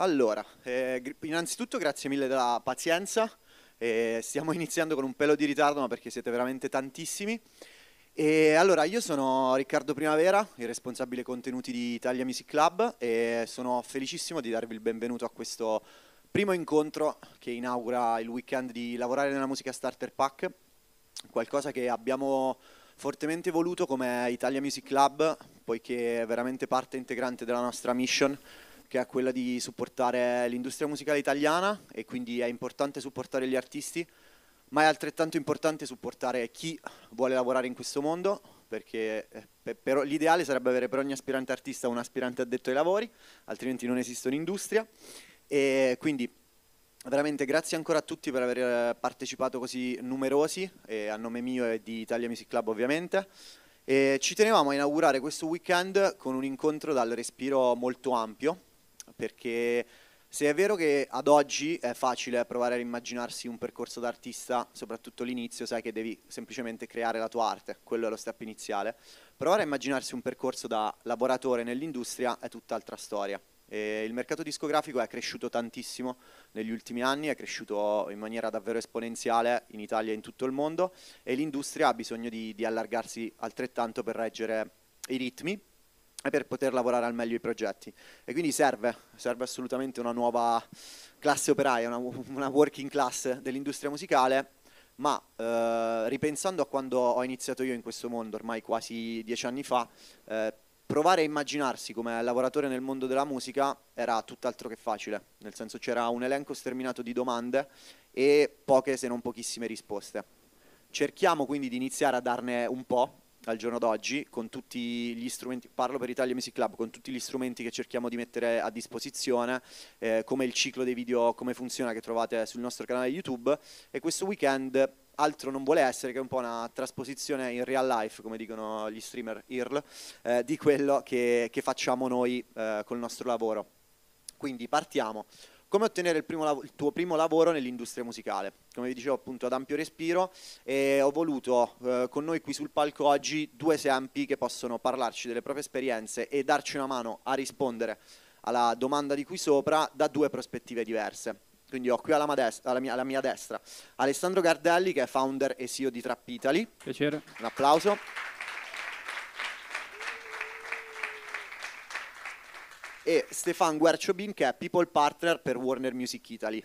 Allora, eh, innanzitutto grazie mille della pazienza. Eh, stiamo iniziando con un pelo di ritardo, ma perché siete veramente tantissimi. E allora, io sono Riccardo Primavera, il responsabile contenuti di Italia Music Club e sono felicissimo di darvi il benvenuto a questo primo incontro che inaugura il weekend di lavorare nella musica starter pack, qualcosa che abbiamo fortemente voluto come Italia Music Club, poiché è veramente parte integrante della nostra mission che è quella di supportare l'industria musicale italiana e quindi è importante supportare gli artisti, ma è altrettanto importante supportare chi vuole lavorare in questo mondo, perché eh, per- per- l'ideale sarebbe avere per ogni aspirante artista un aspirante addetto ai lavori, altrimenti non esiste un'industria. E quindi veramente grazie ancora a tutti per aver eh, partecipato così numerosi, a nome mio e di Italia Music Club ovviamente. E ci tenevamo a inaugurare questo weekend con un incontro dal respiro molto ampio, perché se è vero che ad oggi è facile provare a immaginarsi un percorso d'artista, soprattutto l'inizio, sai che devi semplicemente creare la tua arte, quello è lo step iniziale. Provare a immaginarsi un percorso da lavoratore nell'industria è tutt'altra storia. E il mercato discografico è cresciuto tantissimo negli ultimi anni, è cresciuto in maniera davvero esponenziale in Italia e in tutto il mondo e l'industria ha bisogno di, di allargarsi altrettanto per reggere i ritmi per poter lavorare al meglio i progetti. E quindi serve, serve assolutamente una nuova classe operaia, una, una working class dell'industria musicale, ma eh, ripensando a quando ho iniziato io in questo mondo, ormai quasi dieci anni fa, eh, provare a immaginarsi come lavoratore nel mondo della musica era tutt'altro che facile, nel senso c'era un elenco sterminato di domande e poche se non pochissime risposte. Cerchiamo quindi di iniziare a darne un po' al giorno d'oggi con tutti gli strumenti, parlo per Italia Music Club, con tutti gli strumenti che cerchiamo di mettere a disposizione, eh, come il ciclo dei video, come funziona che trovate sul nostro canale YouTube e questo weekend altro non vuole essere che un po' una trasposizione in real life, come dicono gli streamer IRL, eh, di quello che, che facciamo noi eh, col nostro lavoro. Quindi partiamo. Come ottenere il, primo il tuo primo lavoro nell'industria musicale? Come vi dicevo appunto ad ampio respiro e ho voluto eh, con noi qui sul palco oggi due esempi che possono parlarci delle proprie esperienze e darci una mano a rispondere alla domanda di qui sopra da due prospettive diverse. Quindi ho qui alla, ma des- alla mia, alla mia destra Alessandro Gardelli che è founder e CEO di Trap Italy. Piacere. Un applauso. E Stefan Guerciobin che è People Partner per Warner Music Italy.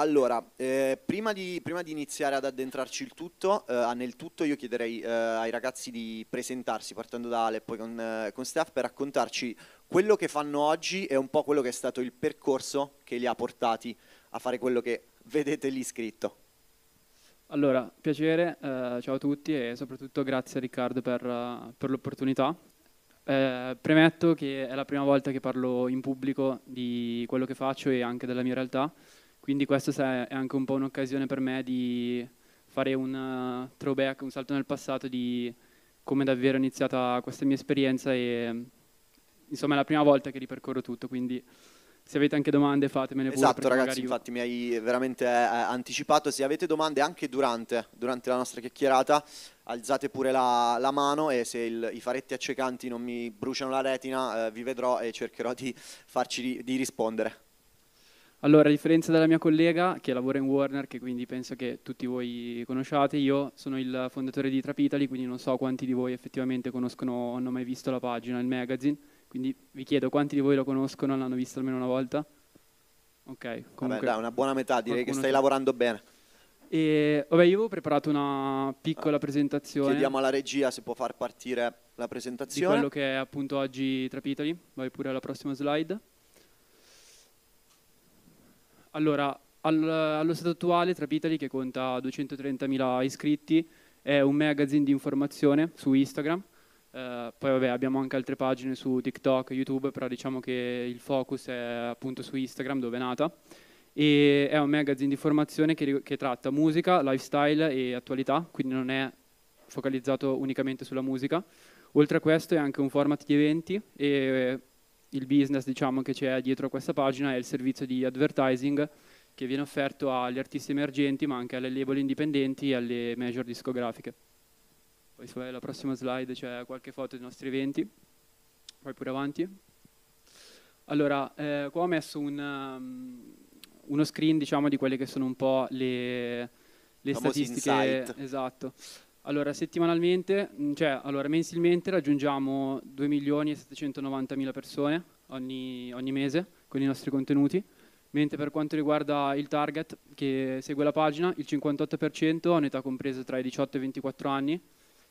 Allora, eh, prima, di, prima di iniziare ad addentrarci il tutto, eh, nel tutto io chiederei eh, ai ragazzi di presentarsi, partendo da Ale e poi con, eh, con Steph, per raccontarci quello che fanno oggi e un po' quello che è stato il percorso che li ha portati a fare quello che vedete lì scritto. Allora, piacere, eh, ciao a tutti e soprattutto grazie a Riccardo per, eh, per l'opportunità. Eh, premetto che è la prima volta che parlo in pubblico di quello che faccio e anche della mia realtà, quindi questa è anche un po' un'occasione per me di fare un eh, throwback, un salto nel passato di come davvero è iniziata questa mia esperienza e insomma è la prima volta che ripercorro tutto, quindi se avete anche domande fatemele pure. Esatto ragazzi, infatti mi hai veramente eh, anticipato, se avete domande anche durante, durante la nostra chiacchierata alzate pure la, la mano e se il- i faretti accecanti non mi bruciano la retina eh, vi vedrò e cercherò di farci di rispondere. Allora, a differenza della mia collega che lavora in Warner, che quindi penso che tutti voi conosciate, io sono il fondatore di Trapitali, quindi non so quanti di voi effettivamente conoscono o hanno mai visto la pagina, il magazine, quindi vi chiedo quanti di voi lo conoscono, l'hanno visto almeno una volta? Ok, Vabbè, comunque... dai, una buona metà, direi che stai lavorando bene. E, vabbè, io avevo preparato una piccola presentazione Chiediamo alla regia se può far partire la di presentazione. quello che è appunto oggi Trapitali. Vai pure alla prossima slide. Allora, al- allo stato attuale Trapitali, che conta 230.000 iscritti, è un magazine di informazione su Instagram. Eh, poi vabbè, abbiamo anche altre pagine su TikTok, YouTube, però diciamo che il focus è appunto su Instagram dove è nata. E è un magazine di formazione che, che tratta musica, lifestyle e attualità, quindi non è focalizzato unicamente sulla musica. Oltre a questo è anche un format di eventi e il business diciamo, che c'è dietro a questa pagina è il servizio di advertising che viene offerto agli artisti emergenti ma anche alle label indipendenti e alle major discografiche. Poi sulla prossima slide c'è qualche foto dei nostri eventi. Vai pure avanti. Allora, eh, qua ho messo un, um, uno screen diciamo, di quelle che sono un po' le, le statistiche. insight. Esatto. Allora, settimanalmente, mh, cioè, allora, mensilmente raggiungiamo 2 milioni e 790 mila persone ogni, ogni mese con i nostri contenuti, mentre per quanto riguarda il target che segue la pagina, il 58% ha un'età compresa tra i 18 e i 24 anni,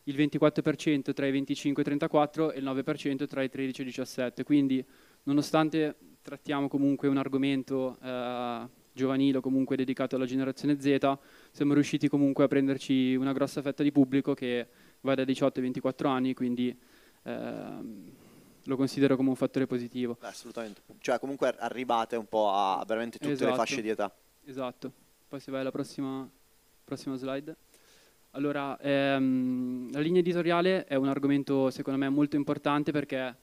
il 24% tra i 25 e i 34 e il 9% tra i 13 e i 17. Quindi, nonostante trattiamo comunque un argomento eh, giovanile o comunque dedicato alla generazione Z, siamo riusciti comunque a prenderci una grossa fetta di pubblico che va dai 18 ai 24 anni, quindi ehm, lo considero come un fattore positivo. Beh, assolutamente. Cioè, comunque arrivate un po' a veramente tutte le Esatto. fasce di età. Esatto. Poi se vai alla prossima, prossima slide. Allora, ehm, la linea editoriale è un argomento secondo me molto importante perché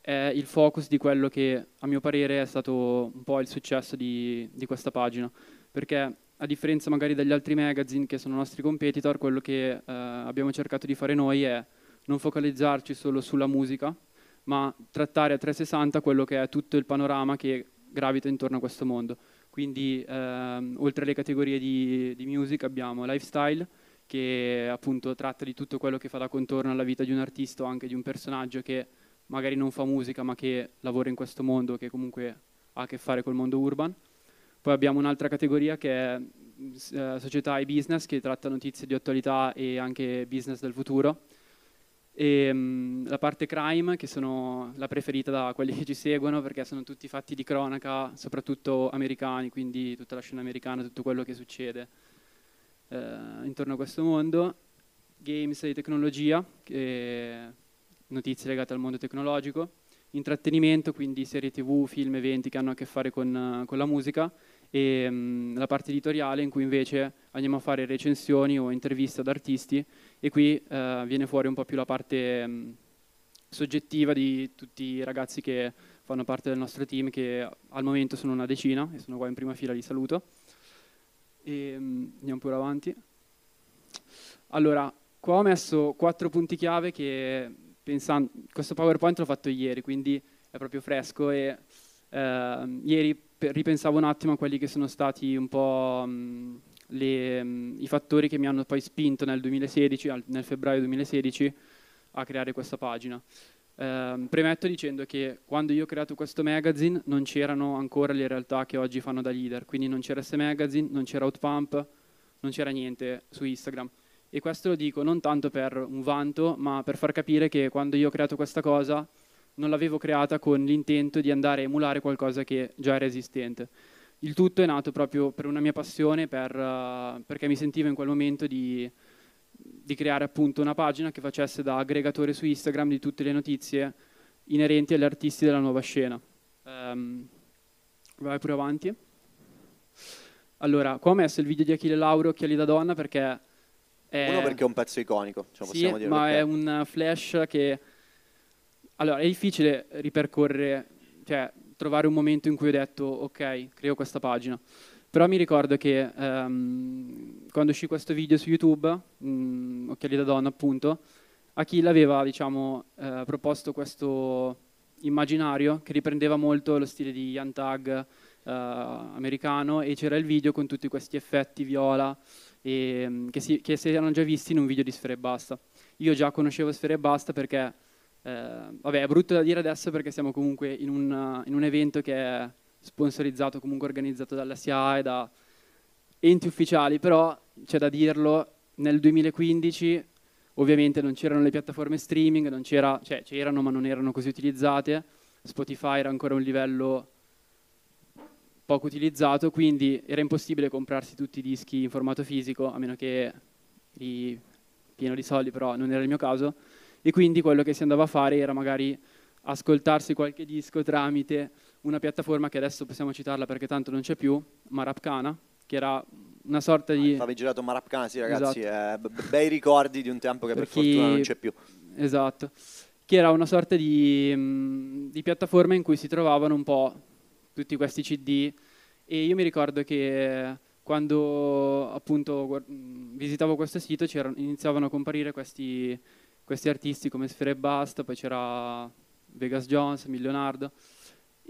è il focus di quello che a mio parere è stato un po' il successo di, di questa pagina. Perché a differenza magari dagli altri magazine che sono nostri competitor, quello che eh, abbiamo cercato di fare noi è non focalizzarci solo sulla musica, ma trattare a 360 quello che è tutto il panorama che gravita intorno a questo mondo. Quindi ehm, oltre alle categorie di, di music abbiamo lifestyle, che appunto tratta di tutto quello che fa da contorno alla vita di un artista o anche di un personaggio che magari non fa musica ma che lavora in questo mondo, che comunque ha a che fare col mondo urban. Poi abbiamo un'altra categoria che è eh, società e business, che tratta notizie di attualità e anche business del futuro. E mh, la parte crime, che sono la preferita da quelli che ci seguono, perché sono tutti fatti di cronaca, soprattutto americani, quindi tutta la scena americana, tutto quello che succede eh, intorno a questo mondo. Games e tecnologia, notizie legate al mondo tecnologico. Intrattenimento, quindi serie tv, film, eventi che hanno a che fare con, con la musica. E mh, la parte editoriale in cui invece andiamo a fare recensioni o interviste ad artisti e qui eh, viene fuori un po' più la parte mh, soggettiva di tutti i ragazzi che fanno parte del nostro team, che al momento sono una decina e sono qua in prima fila, li saluto. E, mh, andiamo pure avanti. Allora, qua ho messo quattro punti chiave che pensando, questo PowerPoint l'ho fatto ieri, quindi è proprio fresco e ehm, ieri pe- ripensavo un attimo a quelli che sono stati un po' mh, le, mh, i fattori che mi hanno poi spinto nel 2016, al- nel febbraio 2016, a creare questa pagina. Ehm, premetto dicendo che quando io ho creato questo magazine non c'erano ancora le realtà che oggi fanno da leader, quindi non c'era S Magazine, non c'era Outpump, non c'era niente su Instagram. E questo lo dico non tanto per un vanto, ma per far capire che quando io ho creato questa cosa non l'avevo creata con l'intento di andare a emulare qualcosa che già era esistente. Il tutto è nato proprio per una mia passione, per, eh, perché mi sentivo in quel momento di, di creare appunto una pagina che facesse da aggregatore su Instagram di tutte le notizie inerenti agli artisti della nuova scena. Ehm, vai pure avanti. Allora, qua ho messo il video di Achille Lauro, Occhiali da donna, perché è... Uno perché è un pezzo iconico, cioè Sì, ma perché- è un flash che... Allora, è difficile ripercorrere, cioè trovare un momento in cui ho detto ok, creo questa pagina. Però mi ricordo che ehm, quando uscì questo video su YouTube, mh, mm, Occhiali da donna appunto, Achille aveva diciamo, eh, proposto questo immaginario che riprendeva molto lo stile di Young Tag eh, americano e c'era il video con tutti questi effetti viola e, mm, che, si, che si erano già visti in un video di Sfere e Basta. Io già conoscevo Sfere e Basta perché, eh, vabbè è brutto da dire adesso perché siamo comunque in un, in un evento che è sponsorizzato, comunque organizzato dalla SIA e da enti ufficiali, però c'è da dirlo, nel 2015 ovviamente non c'erano le piattaforme streaming, c'era, cioè c'erano ma non erano così utilizzate, Spotify era ancora un livello poco utilizzato, quindi era impossibile comprarsi tutti i dischi in formato fisico, a meno che eri pieno di soldi, però non era il mio caso, e quindi quello che si andava a fare era magari ascoltarsi qualche disco tramite una piattaforma che adesso possiamo citarla perché tanto non c'è più, Marapcana, che era una sorta di... Ah, girato Marapcana, sì ragazzi, esatto. eh, bei ricordi di un tempo che per, per chi... fortuna non c'è più. Esatto, che era una sorta di, mh, di piattaforma in cui si trovavano un po' tutti questi CD e io mi ricordo che quando appunto visitavo questo sito iniziavano a comparire questi, questi artisti come Sfere e Basta, poi c'era Vegas Jones, Milionardo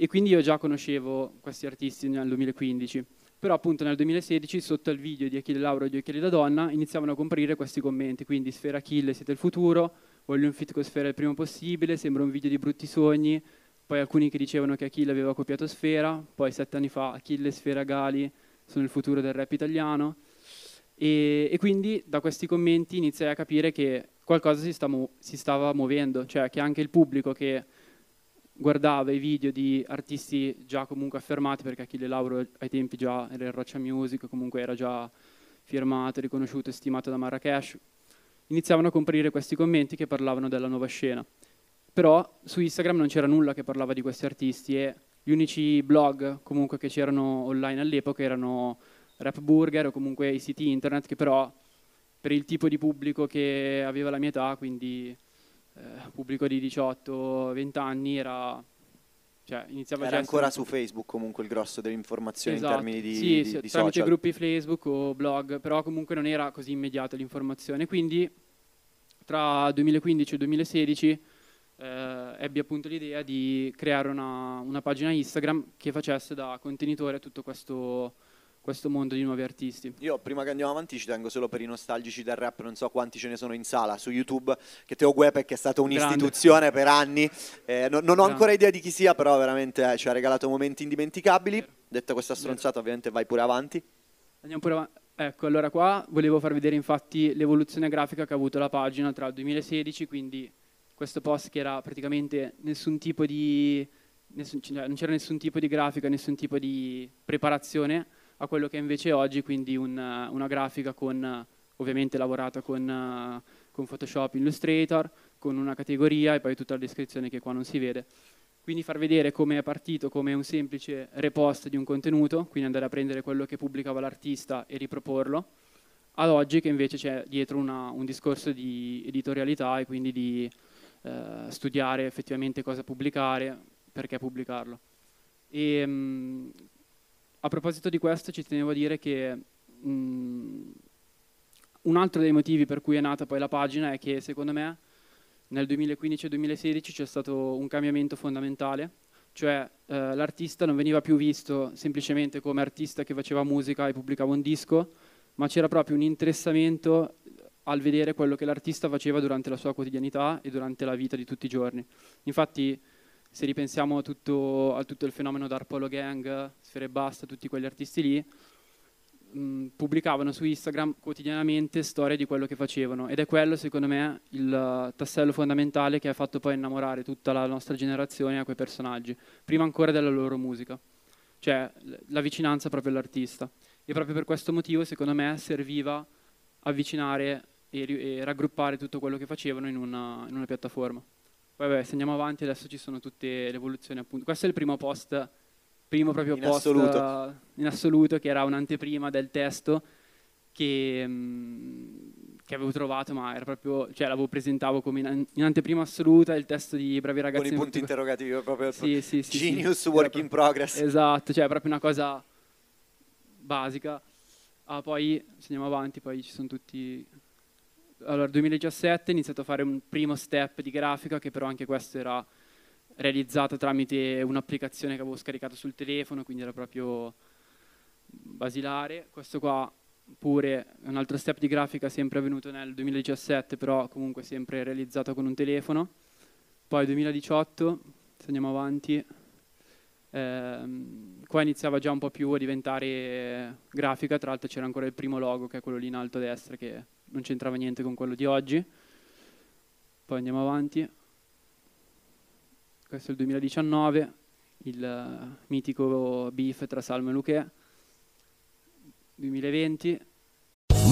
e quindi io già conoscevo questi artisti nel 2015. Però appunto nel 2016 sotto il video di Achille Lauro e di Achille da Donna iniziavano a comparire questi commenti, quindi Sfera Achille siete il futuro, voglio un fit con Sfera il primo possibile, sembra un video di brutti sogni, poi alcuni che dicevano che Achille aveva copiato Sfera, poi sette anni fa Achille, Sfera, Gali sono il futuro del rap italiano. E, e quindi da questi commenti iniziai a capire che qualcosa si, sta si stava muovendo, cioè che anche il pubblico che guardava i video di artisti già comunque affermati, perché Achille Lauro ai tempi già era in Roccia Music, comunque era già firmato, riconosciuto e stimato da Marrakesh, iniziavano a comparire questi commenti che parlavano della nuova scena. Però su Instagram non c'era nulla che parlava di questi artisti e gli unici blog comunque che c'erano online all'epoca erano Rap Burger o comunque i siti internet che però per il tipo di pubblico che aveva la mia età, quindi eh, pubblico di 18-20 anni era cioè, iniziava era ancora su Facebook comunque il grosso delle informazioni esatto. in termini di, sì, di, sì, di tramite social. gruppi Facebook o blog, però comunque non era così immediata l'informazione. Quindi tra 2015 e 2016 eh, ebbi appunto l'idea di creare una, una, pagina Instagram che facesse da contenitore tutto questo questo mondo di nuovi artisti. Io prima che andiamo avanti ci tengo solo per i nostalgici del rap, non so quanti ce ne sono in sala su YouTube, che Teo Guepec è stata un'istituzione per anni, eh, no, non ho Grande. ancora idea di chi sia, però veramente eh, ci ha regalato momenti indimenticabili. Detta questa stronzata Vero. ovviamente vai pure avanti. Andiamo pure avanti. Ecco, allora qua volevo far vedere infatti l'evoluzione grafica che ha avuto la pagina tra il 2016, quindi questo post che era praticamente nessun tipo di... Nessun, cioè non c'era nessun tipo di grafica, nessun tipo di preparazione, a quello che è invece oggi, quindi un, una grafica con, ovviamente lavorata con, con Photoshop Illustrator, con una categoria e poi tutta la descrizione che qua non si vede. Quindi far vedere come è partito come un semplice repost di un contenuto, quindi andare a prendere quello che pubblicava l'artista e riproporlo, ad oggi che invece c'è dietro una, un discorso di editorialità e quindi di eh, studiare effettivamente cosa pubblicare, perché pubblicarlo. E, mh, a proposito di questo ci tenevo a dire che mh, mm, un altro dei motivi per cui è nata poi la pagina è che secondo me nel 2015 e 2016 c'è stato un cambiamento fondamentale, cioè eh, l'artista non veniva più visto semplicemente come artista che faceva musica e pubblicava un disco, ma c'era proprio un interessamento al vedere quello che l'artista faceva durante la sua quotidianità e durante la vita di tutti i giorni. Infatti se ripensiamo a tutto, a tutto il fenomeno d'Arpolo Gang, Sfere Basta, tutti quegli artisti lì, mh, pubblicavano su Instagram quotidianamente storie di quello che facevano ed è quello secondo me il tassello fondamentale che ha fatto poi innamorare tutta la nostra generazione a quei personaggi, prima ancora della loro musica, cioè la vicinanza proprio all'artista. E proprio per questo motivo secondo me serviva avvicinare e, e raggruppare tutto quello che facevano in una, in una piattaforma. Poi vabbè, se andiamo avanti adesso ci sono tutte le evoluzioni appunto. Questo è il primo post, primo proprio in post assoluto. In assoluto, che era un'anteprima del testo che, mm, che avevo trovato, ma era proprio, cioè l'avevo presentavo come in, in anteprima assoluta il testo di Bravi ragazzi. Con i punti interrogativi, proprio sì, sì, sì, Genius. Work in Progress. Esatto, cioè è proprio una cosa basica. Ah, poi se andiamo avanti, poi ci sono tutti... Allora, 2017 ho iniziato a fare un primo step di grafica, che però anche questo era realizzato tramite un'applicazione che avevo scaricato sul telefono, quindi era proprio basilare. Questo qua pure un altro step di grafica sempre avvenuto nel 2017, però comunque sempre realizzato con un telefono. Poi 2018, se andiamo avanti, ehm, qua iniziava già un po' più a diventare grafica, tra l'altro c'era ancora il primo logo che è quello lì in alto a destra che non c'entrava niente con quello di oggi. Poi andiamo avanti. Questo è il 2019, il uh, mitico beef tra Salmo e Luque. 2020.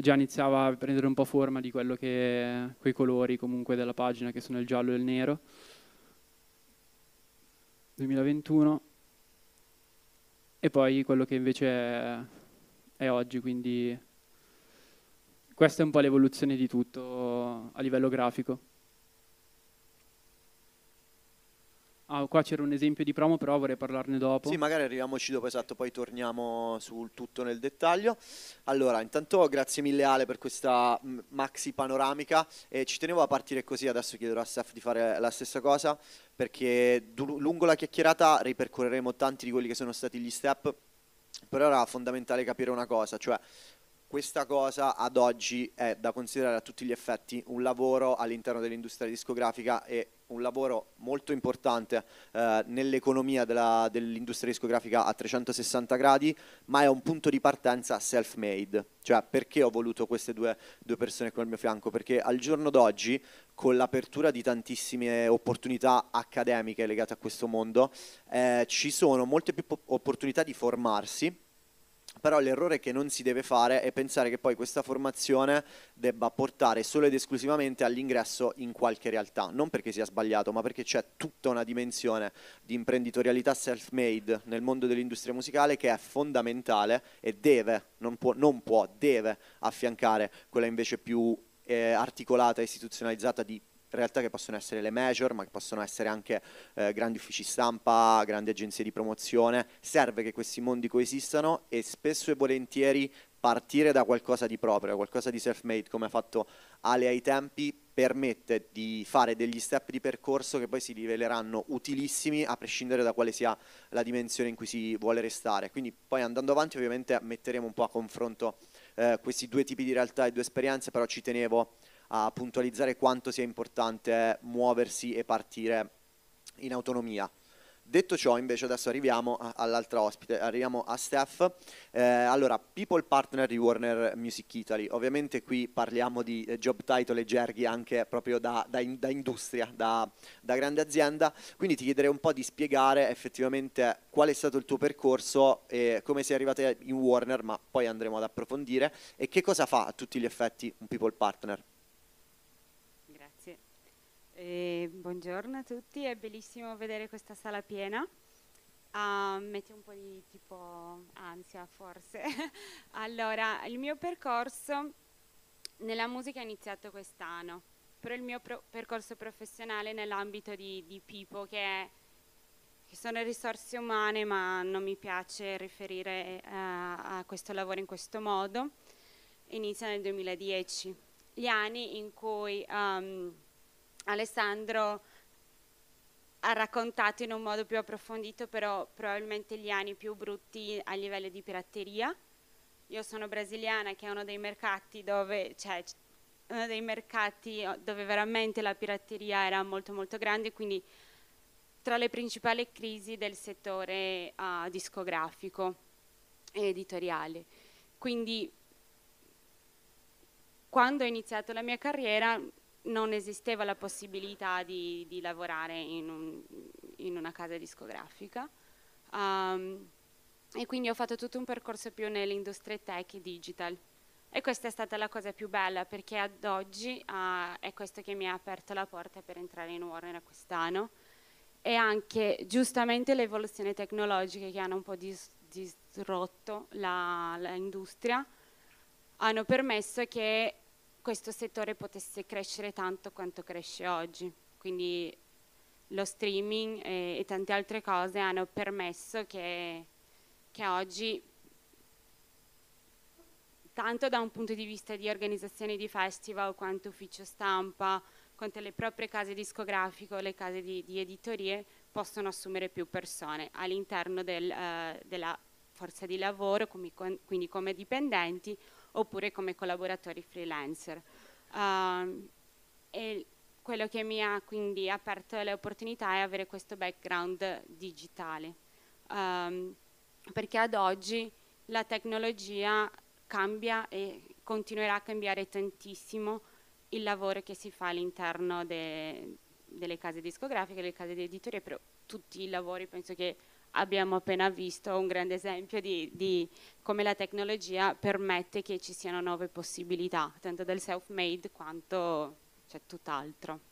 Già iniziava a prendere un po' forma di quello che quei colori comunque della pagina che sono il giallo e il nero. 2021 e poi quello che invece è, è oggi, quindi questa è un po' l'evoluzione di tutto a livello grafico. Ah, qua c'era un esempio di promo, però vorrei parlarne dopo. Sì, magari arriviamoci dopo, esatto, poi torniamo sul tutto nel dettaglio. Allora, intanto grazie mille Ale per questa mm, maxi panoramica e ci tenevo a partire così, adesso chiederò a Steph di fare la stessa cosa, perché lungo la chiacchierata ripercorreremo tanti di quelli che sono stati gli step, però era fondamentale capire una cosa, cioè questa cosa ad oggi è da considerare a tutti gli effetti un lavoro all'interno dell'industria discografica e un lavoro molto importante eh, nell'economia dell'industria discografica a 360 gradi, ma è un punto di partenza self-made. Cioè, perché ho voluto queste due, due persone qui al mio fianco? Perché al giorno d'oggi, con l'apertura di tantissime opportunità accademiche legate a questo mondo, eh, ci sono molte più po- opportunità di formarsi però l'errore che non si deve fare è pensare che poi questa formazione debba portare solo ed esclusivamente all'ingresso in qualche realtà, non perché sia sbagliato, ma perché c'è tutta una dimensione di imprenditorialità self-made nel mondo dell'industria musicale che è fondamentale e deve, non può, non può deve affiancare quella invece più eh, articolata istituzionalizzata di realtà che possono essere le major, ma che possono essere anche eh, grandi uffici stampa, grandi agenzie di promozione. Serve che questi mondi coesistano e spesso e volentieri partire da qualcosa di proprio, qualcosa di self-made, come ha fatto Ale ai tempi, permette di fare degli step di percorso che poi si riveleranno utilissimi a prescindere da quale sia la dimensione in cui si vuole restare. Quindi poi andando avanti ovviamente metteremo un po' a confronto eh, questi due tipi di realtà e due esperienze, però ci tenevo a puntualizzare quanto sia importante muoversi e partire in autonomia. Detto ciò, invece, adesso arriviamo all'altra ospite, arriviamo a Steph. Eh, allora, People Partner di Warner Music Italy. Ovviamente qui parliamo di eh, job title e gerghi anche proprio da, da, in, da industria, da, da, grande azienda. Quindi ti chiederei un po' di spiegare effettivamente qual è stato il tuo percorso e come sei arrivata in Warner, ma poi andremo ad approfondire, e che cosa fa a tutti gli effetti un People Partner. Eh, buongiorno a tutti, è bellissimo vedere questa sala piena. Uh, mette un po' di tipo ansia forse. allora, il mio percorso nella musica è iniziato quest'anno, però il mio pro- percorso professionale nell'ambito di, di Pipo, che, è, che, sono risorse umane, ma non mi piace riferire uh, a questo lavoro in questo modo. inizia nel 2010, gli anni in cui um, Alessandro ha raccontato in un modo più approfondito però probabilmente gli anni più brutti a livello di pirateria. Io sono brasiliana che è uno dei mercati dove, cioè, uno dei mercati dove veramente la pirateria era molto molto grande, quindi tra le principali crisi del settore uh, discografico e editoriale. Quindi quando ho iniziato la mia carriera non esisteva la possibilità di, di lavorare in, un, in, una casa discografica. Um, e quindi ho fatto tutto un percorso più nell'industria tech e digital. E questa è stata la cosa più bella perché ad oggi uh, è questo che mi ha aperto la porta per entrare in Warner quest'anno. E anche giustamente le evoluzioni tecnologiche che hanno un po' dis- disrotto l'industria hanno permesso che questo settore potesse crescere tanto quanto cresce oggi. Quindi lo streaming e, e tante altre cose hanno permesso che, che oggi, tanto da un punto di vista di organizzazione di festival quanto ufficio stampa, quanto le proprie case discografiche, le case di, di editorie, possono assumere più persone all'interno del, uh, della forza di lavoro, quindi come dipendenti oppure come collaboratori freelancer. Uh, e quello che mi ha quindi aperto le opportunità è avere questo background digitale, um, perché ad oggi la tecnologia cambia e continuerà a cambiare tantissimo il lavoro che si fa all'interno de, delle case discografiche, delle case di editoria, però tutti i lavori penso che abbiamo appena visto un grande esempio di, di, come la tecnologia permette che ci siano nuove possibilità, tanto del self-made quanto c'è tutt'altro.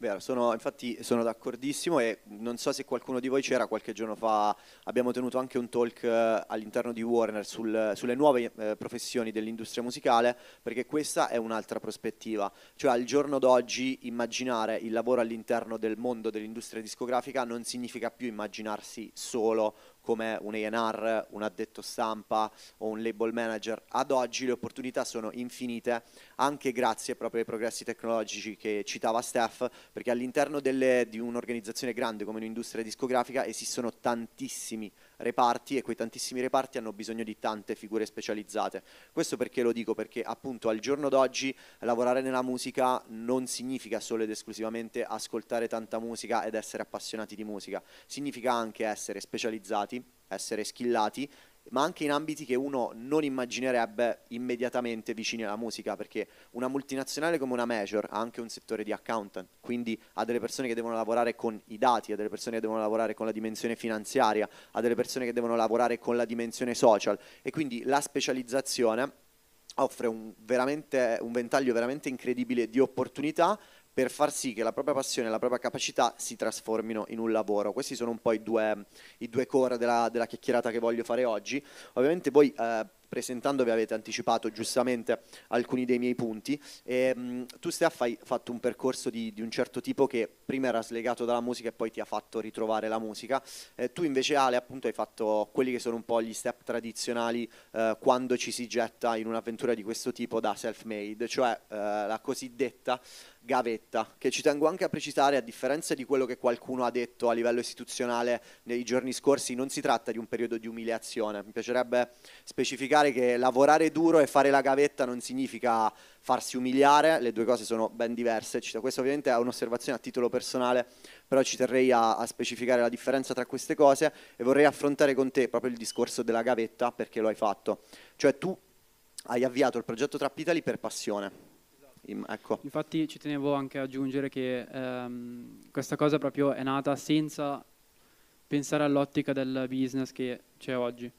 Vero, sono, infatti sono d'accordissimo e non so se qualcuno di voi c'era qualche giorno fa, abbiamo tenuto anche un talk eh, all'interno di Warner sul, sulle nuove eh, professioni dell'industria musicale perché questa è un'altra prospettiva, cioè al giorno d'oggi immaginare il lavoro all'interno del mondo dell'industria discografica non significa più immaginarsi solo come un A&R, un addetto stampa o un label manager. Ad oggi le opportunità sono infinite anche grazie proprio ai progressi tecnologici che citava Steph, perché all'interno delle, di un'organizzazione grande come un'industria discografica esistono tantissimi reparti e quei tantissimi reparti hanno bisogno di tante figure specializzate. Questo perché lo dico? Perché appunto al giorno d'oggi lavorare nella musica non significa solo ed esclusivamente ascoltare tanta musica ed essere appassionati di musica, significa anche essere specializzati, essere skillati ma anche in ambiti che uno non immaginerebbe immediatamente vicini alla musica, perché una multinazionale come una major ha anche un settore di accountant, quindi ha delle persone che devono lavorare con i dati, ha delle persone che devono lavorare con la dimensione finanziaria, ha delle persone che devono lavorare con la dimensione social. E quindi la specializzazione offre un, un ventaglio veramente incredibile di opportunità per far sì che la propria passione e la propria capacità si trasformino in un lavoro. Questi sono un po' i due, i due core della, della chiacchierata che voglio fare oggi. Ovviamente voi eh, presentandovi avete anticipato giustamente alcuni dei miei punti. E, mh, tu Steph hai fatto un percorso di, di, un certo tipo che prima era slegato dalla musica e poi ti ha fatto ritrovare la musica. Eh, tu invece Ale appunto hai fatto quelli che sono un po' gli step tradizionali eh, quando ci si getta in un'avventura di questo tipo da self-made, cioè eh, la cosiddetta gavetta, che ci tengo anche a precisare, a differenza di quello che qualcuno ha detto a livello istituzionale nei giorni scorsi, non si tratta di un periodo di umiliazione. Mi piacerebbe specificare che lavorare duro e fare la gavetta non significa farsi umiliare, le due cose sono ben diverse. Questa ovviamente è un'osservazione a titolo personale, però ci terrei a, a specificare la differenza tra queste cose e vorrei affrontare con te proprio il discorso della gavetta perché lo hai fatto. Cioè tu hai avviato il progetto Trap Italy per passione Ecco. Infatti ci tenevo anche a aggiungere che ehm, questa cosa proprio è nata senza pensare all'ottica del business che c'è oggi.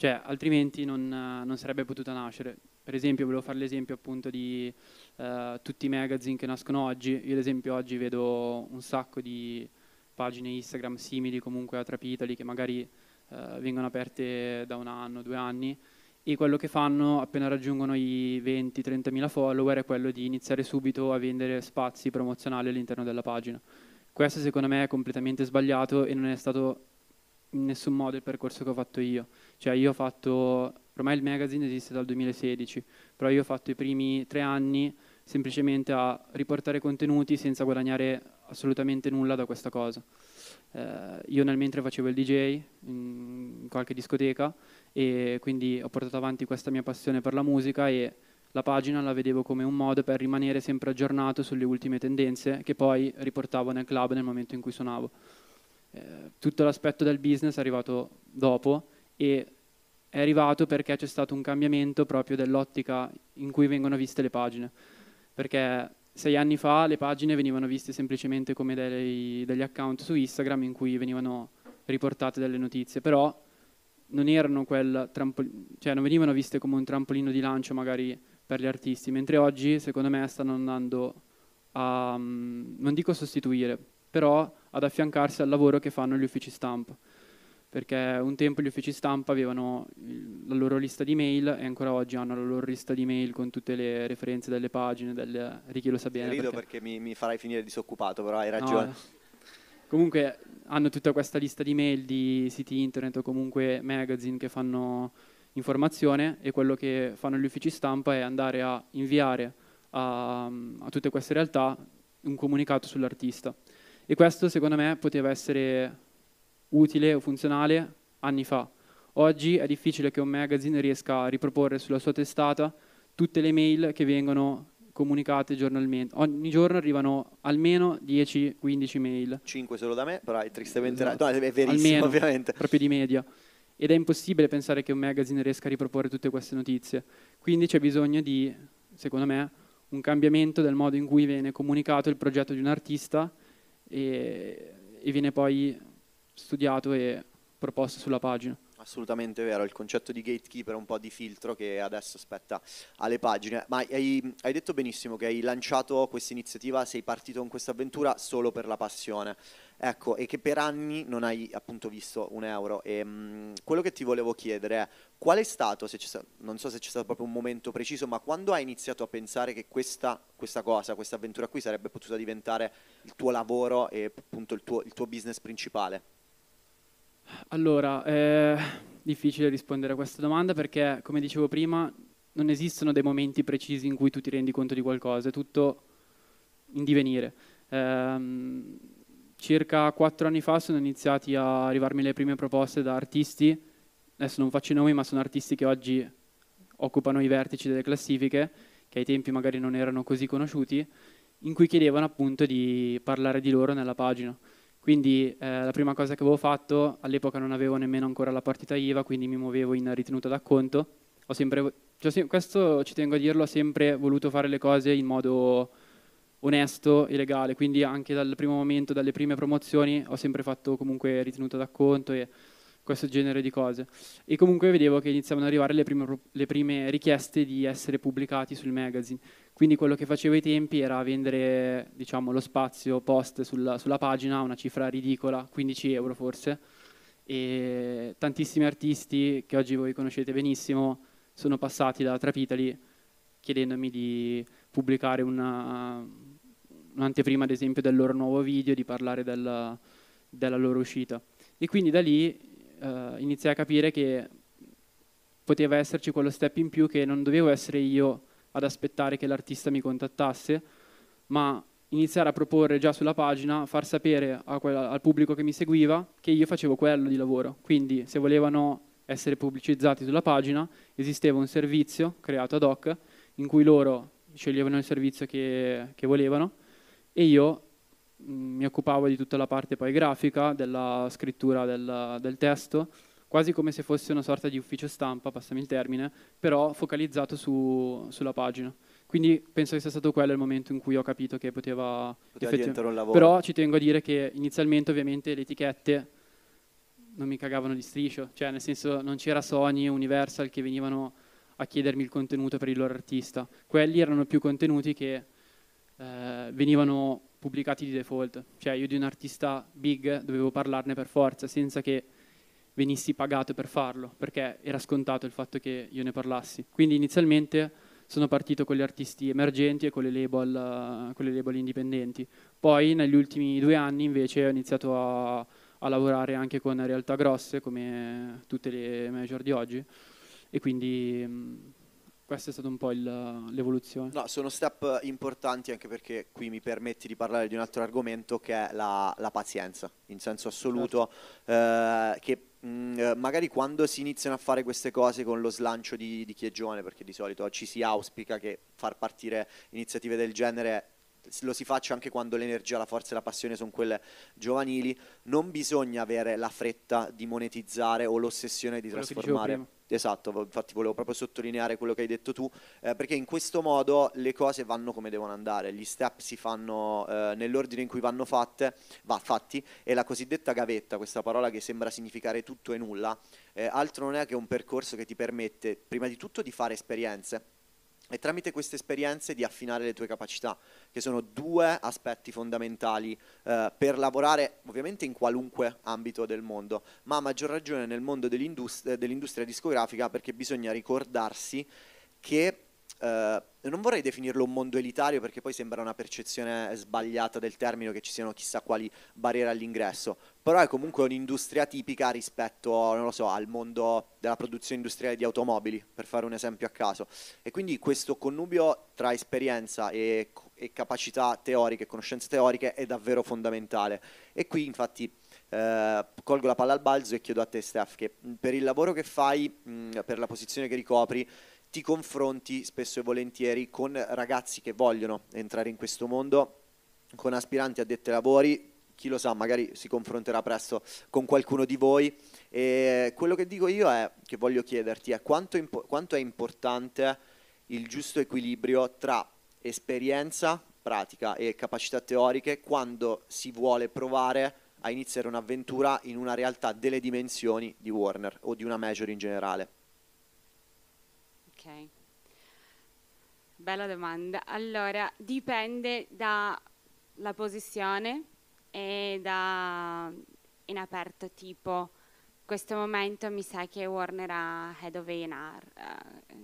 Cioè, altrimenti non, non, sarebbe potuta nascere. Per esempio, volevo fare l'esempio appunto di eh, tutti i magazine che nascono oggi. Io ad esempio oggi vedo un sacco di pagine Instagram simili comunque a Trapitali che magari eh, vengono aperte da un anno, due anni e quello che fanno appena raggiungono i 20-30 mila follower è quello di iniziare subito a vendere spazi promozionali all'interno della pagina. Questo secondo me è completamente sbagliato e non è stato in nessun modo il percorso che ho fatto io. Cioè io ho fatto ormai il magazine esiste dal 2016, però io ho fatto i primi tre anni semplicemente a riportare contenuti senza guadagnare assolutamente nulla da questa cosa. Eh, io nel mentre facevo il DJ in qualche discoteca e quindi ho portato avanti questa mia passione per la musica e la pagina la vedevo come un modo per rimanere sempre aggiornato sulle ultime tendenze che poi riportavo nel club nel momento in cui suonavo. Eh, tutto l'aspetto del business è arrivato dopo e è arrivato perché c'è stato un cambiamento proprio dell'ottica in cui vengono viste le pagine. Perché sei anni fa le pagine venivano viste semplicemente come dei, degli account su Instagram in cui venivano riportate delle notizie, però non, cioè non venivano viste come un trampolino di lancio magari per gli artisti, mentre oggi secondo me stanno andando a, mm, non dico sostituire, però ad affiancarsi al lavoro che fanno gli uffici stampa perché un tempo gli uffici stampa avevano la loro lista di mail e ancora oggi hanno la loro lista di mail con tutte le referenze delle pagine, del, Ricky lo sa bene. Rido perché, perché mi, mi, farai finire disoccupato, però hai ragione. No, comunque hanno tutta questa lista di mail di siti internet o comunque magazine che fanno informazione e quello che fanno gli uffici stampa è andare a inviare a, a tutte queste realtà un comunicato sull'artista. E questo secondo me poteva essere utile o funzionale anni fa. Oggi è difficile che un magazine riesca a riproporre sulla sua testata tutte le mail che vengono comunicate giornalmente. Ogni giorno arrivano almeno 10-15 mail. 5 solo da me, però è tristemente esatto. no, è verissimo almeno, ovviamente. Proprio di media. Ed è impossibile pensare che un magazine riesca a riproporre tutte queste notizie. Quindi c'è bisogno di, secondo me, un cambiamento del modo in cui viene comunicato il progetto di un artista e, e viene poi studiato e proposto sulla pagina. Assolutamente vero, il concetto di gatekeeper è un po' di filtro che adesso spetta alle pagine. Ma hai, hai detto benissimo che hai lanciato questa iniziativa, sei partito con questa avventura solo per la passione. Ecco, e che per anni non hai appunto visto un euro. E, mh, mm, quello che ti volevo chiedere è qual è stato, stato, non so se c'è stato proprio un momento preciso, ma quando hai iniziato a pensare che questa, questa cosa, questa avventura qui sarebbe potuta diventare il tuo lavoro e appunto il tuo, il tuo business principale? Allora, è difficile rispondere a questa domanda perché, come dicevo prima, non esistono dei momenti precisi in cui tu ti rendi conto di qualcosa, è tutto in divenire. Ehm, circa quattro anni fa sono iniziati a arrivarmi le prime proposte da artisti, adesso non faccio i nomi, ma sono artisti che oggi occupano i vertici delle classifiche, che ai tempi magari non erano così conosciuti, in cui chiedevano appunto di parlare di loro nella pagina. Quindi eh, la prima cosa che avevo fatto, all'epoca non avevo nemmeno ancora la partita IVA, quindi mi muovevo in ritenuta d'acconto. Ho sempre, cioè, questo ci tengo a dirlo, ho sempre voluto fare le cose in modo onesto e legale, quindi anche dal primo momento, dalle prime promozioni, ho sempre fatto comunque ritenuta d'acconto e questo genere di cose. E comunque vedevo che iniziavano ad arrivare le prime, le prime richieste di essere pubblicati sul magazine. Quindi quello che facevo ai tempi era vendere diciamo, lo spazio post sulla, sulla pagina a una cifra ridicola, 15 euro forse. E tantissimi artisti che oggi voi conoscete benissimo sono passati da Trapitali chiedendomi di pubblicare una, un'anteprima, ad esempio, del loro nuovo video, di parlare della, della loro uscita. E quindi da lì eh, iniziai a capire che poteva esserci quello step in più che non dovevo essere io ad aspettare che l'artista mi contattasse, ma iniziare a proporre già sulla pagina, far sapere quella, al pubblico che mi seguiva che io facevo quello di lavoro. Quindi se volevano essere pubblicizzati sulla pagina, esisteva un servizio creato ad hoc in cui loro sceglievano il servizio che, che volevano e io mh, mm, mi occupavo di tutta la parte poi grafica, della scrittura del, del testo, quasi come se fosse una sorta di ufficio stampa, passami il termine, però focalizzato su, sulla pagina. Quindi penso che sia stato quello il momento in cui ho capito che poteva, poteva diventare un lavoro. Però ci tengo a dire che inizialmente ovviamente le etichette non mi cagavano di striscio, cioè nel senso non c'era Sony e Universal che venivano a chiedermi il contenuto per il loro artista. Quelli erano più contenuti che eh, venivano pubblicati di default, cioè io di un artista big dovevo parlarne per forza senza che venissi pagato per farlo, perché era scontato il fatto che io ne parlassi. Quindi inizialmente sono partito con gli artisti emergenti e con le label, con le label indipendenti. Poi negli ultimi due anni invece ho iniziato a, a lavorare anche con realtà grosse come tutte le major di oggi e quindi mh, questa è stata un po' il- l'evoluzione. No, sono step importanti anche perché qui mi permetti di parlare di un altro argomento che è la, la pazienza, in senso assoluto, eh, che mh, eh, magari quando si iniziano a fare queste cose con lo slancio di, di chi è giovane, perché di solito ci si auspica che far partire iniziative del genere lo si faccia anche quando l'energia, la forza e la passione sono quelle giovanili, non bisogna avere la fretta di monetizzare o l'ossessione di Quello trasformare. Esatto, infatti volevo proprio sottolineare quello che hai detto tu, eh, perché in questo modo le cose vanno come devono andare, gli step si fanno eh, nell'ordine in cui vanno fatte, va fatti, e la cosiddetta gavetta, questa parola che sembra significare tutto e nulla, eh, altro non è che un percorso che ti permette prima di tutto di fare esperienze e tramite queste esperienze di affinare le tue capacità, che sono due aspetti fondamentali eh, per lavorare ovviamente in qualunque ambito del mondo, ma a maggior ragione nel mondo dell'indust- eh, dell'industria discografica perché bisogna ricordarsi che eh, non vorrei definirlo un mondo elitario perché poi sembra una percezione sbagliata del termine che ci siano chissà quali barriere all'ingresso, però è comunque un'industria tipica rispetto, so, al mondo della produzione industriale di automobili, per fare un esempio a caso. E quindi questo connubio tra esperienza e, e capacità teoriche, conoscenze teoriche è davvero fondamentale. E qui infatti eh, colgo la palla al balzo e chiedo a te Steph che per il lavoro che fai, mh, per la posizione che ricopri, ti confronti spesso e volentieri con ragazzi che vogliono entrare in questo mondo, con aspiranti addetti ai lavori, chi lo sa, magari si confronterà presto con qualcuno di voi. E quello che dico io è che voglio chiederti è quanto, impo- quanto è importante il giusto equilibrio tra esperienza pratica e capacità teoriche quando si vuole provare a iniziare un'avventura in una realtà delle dimensioni di Warner o di una major in generale. Ok. Bella domanda. Allora, dipende dalla posizione e da in aperto tipo questo momento mi sa che Warner ha Head of A&R eh,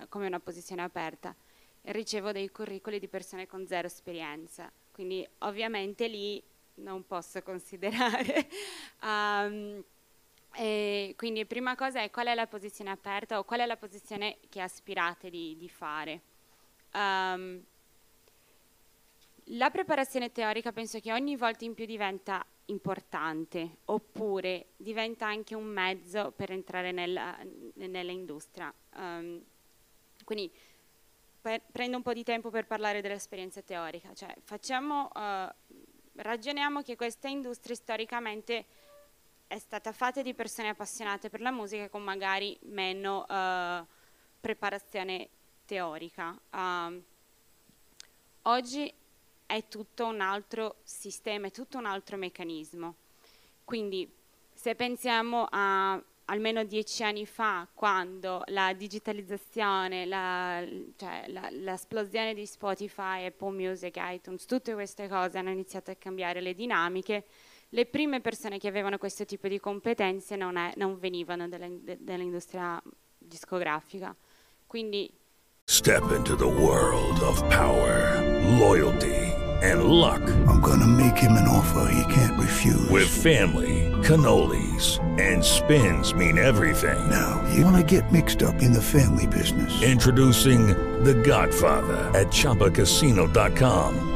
eh, come una posizione aperta ricevo dei curricoli di persone con zero esperienza quindi ovviamente lì non posso considerare um, e quindi prima cosa è qual è la posizione aperta o qual è la posizione che aspirate di, di fare. Um, la preparazione teorica penso che ogni volta in più diventa importante oppure diventa anche un mezzo per entrare nella, nell'industria. Um, quindi per, prendo un po' di tempo per parlare dell'esperienza teorica, cioè facciamo, uh, ragioniamo che questa industria storicamente è stata fatta di persone appassionate per la musica con magari meno uh, preparazione teorica. Um, oggi è tutto un altro sistema, è tutto un altro meccanismo. Quindi se pensiamo a almeno dieci anni fa, quando la digitalizzazione, cioè l'esplosione di Spotify, Apple Music, iTunes, tutte queste cose hanno iniziato a cambiare le dinamiche, le prime persone che avevano questo tipo di competenze non, è, non venivano dall'industria discografica. Quindi Step into the world of power, loyalty, and luck. I'm gonna make him an offer he can't refuse. With family, cannolis, and spins mean everything. Now, you wanna get mixed up in the family business. Introducing The Godfather at ChumbaCasino.com.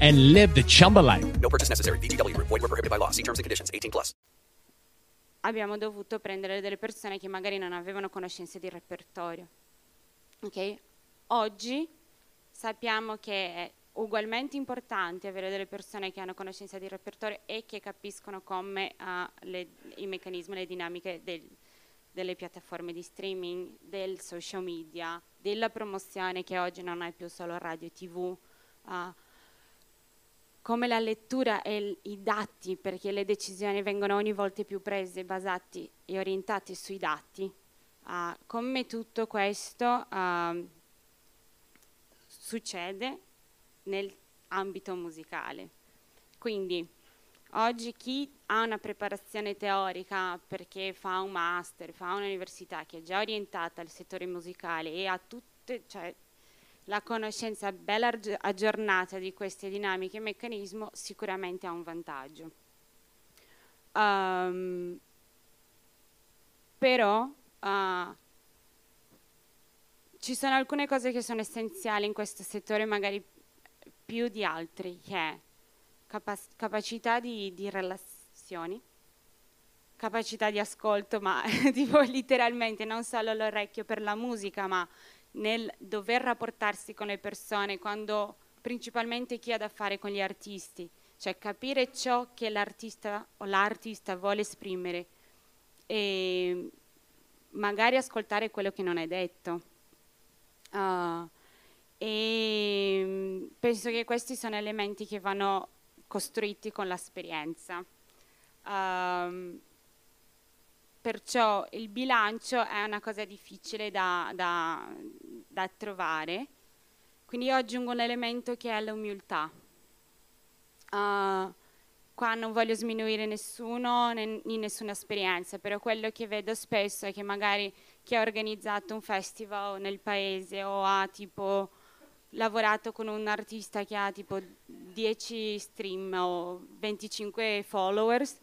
and live the Chumba life. No purchase necessary. VGW. Void were prohibited by law. See terms and conditions. 18 plus. abbiamo dovuto prendere delle persone che magari non avevano conoscenze di repertorio. Ok? Oggi sappiamo che è ugualmente importante avere delle persone che hanno conoscenza di repertorio e che capiscono come uh, le, i meccanismi, le dinamiche del, delle piattaforme di streaming, del social media, della promozione che oggi non è più solo radio e tv, uh, come la lettura e i dati, perché le decisioni vengono ogni volta più prese basati e orientate sui dati, uh, come tutto questo uh, succede nell'ambito musicale. Quindi oggi chi ha una preparazione teorica perché fa un master, fa un'università che è già orientata al settore musicale e ha tutte, cioè, la conoscenza bella aggiornata di queste dinamiche e meccanismi sicuramente ha un vantaggio. Um, però uh, ci sono alcune cose che sono essenziali in questo settore, magari più di altri, che è capac- capacità di, di relazioni, capacità di ascolto, ma tipo letteralmente non solo l'orecchio per la musica, ma nel dover rapportarsi con le persone, quando principalmente chi ha da fare con gli artisti, cioè capire ciò che l'artista o l'artista vuole esprimere e magari ascoltare quello che non è detto. Uh, e penso che questi sono elementi che vanno costruiti con l'esperienza. Um, perciò il bilancio è una cosa difficile da, da, da trovare, quindi io aggiungo un elemento che è l'umiltà. Uh, qua non voglio sminuire nessuno né, nessuna esperienza, però quello che vedo spesso è che magari chi ha organizzato un festival nel paese o ha tipo lavorato con un artista che ha tipo 10 stream o 25 followers,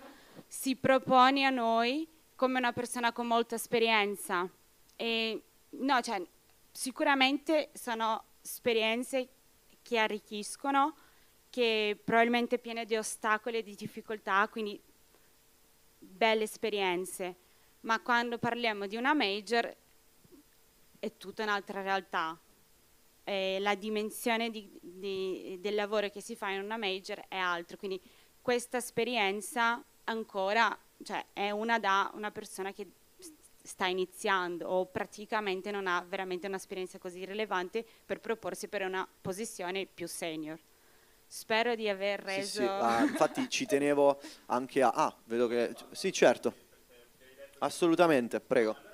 si propone a noi come una persona con molta esperienza. E, no, cioè, sicuramente sono esperienze che arricchiscono, che probabilmente piene di ostacoli e di difficoltà, quindi belle esperienze. Ma quando parliamo di una major è tutta un'altra realtà. E la dimensione di, di, del lavoro che si fa in una major è altro. Quindi questa esperienza ancora cioè, è una da una persona che sta iniziando o praticamente non ha veramente un'esperienza così rilevante per proporsi per una posizione più senior. Spero di aver reso... Sì, sì. Ah, infatti ci tenevo anche a... Ah, vedo che... Sì, certo. Assolutamente, prego.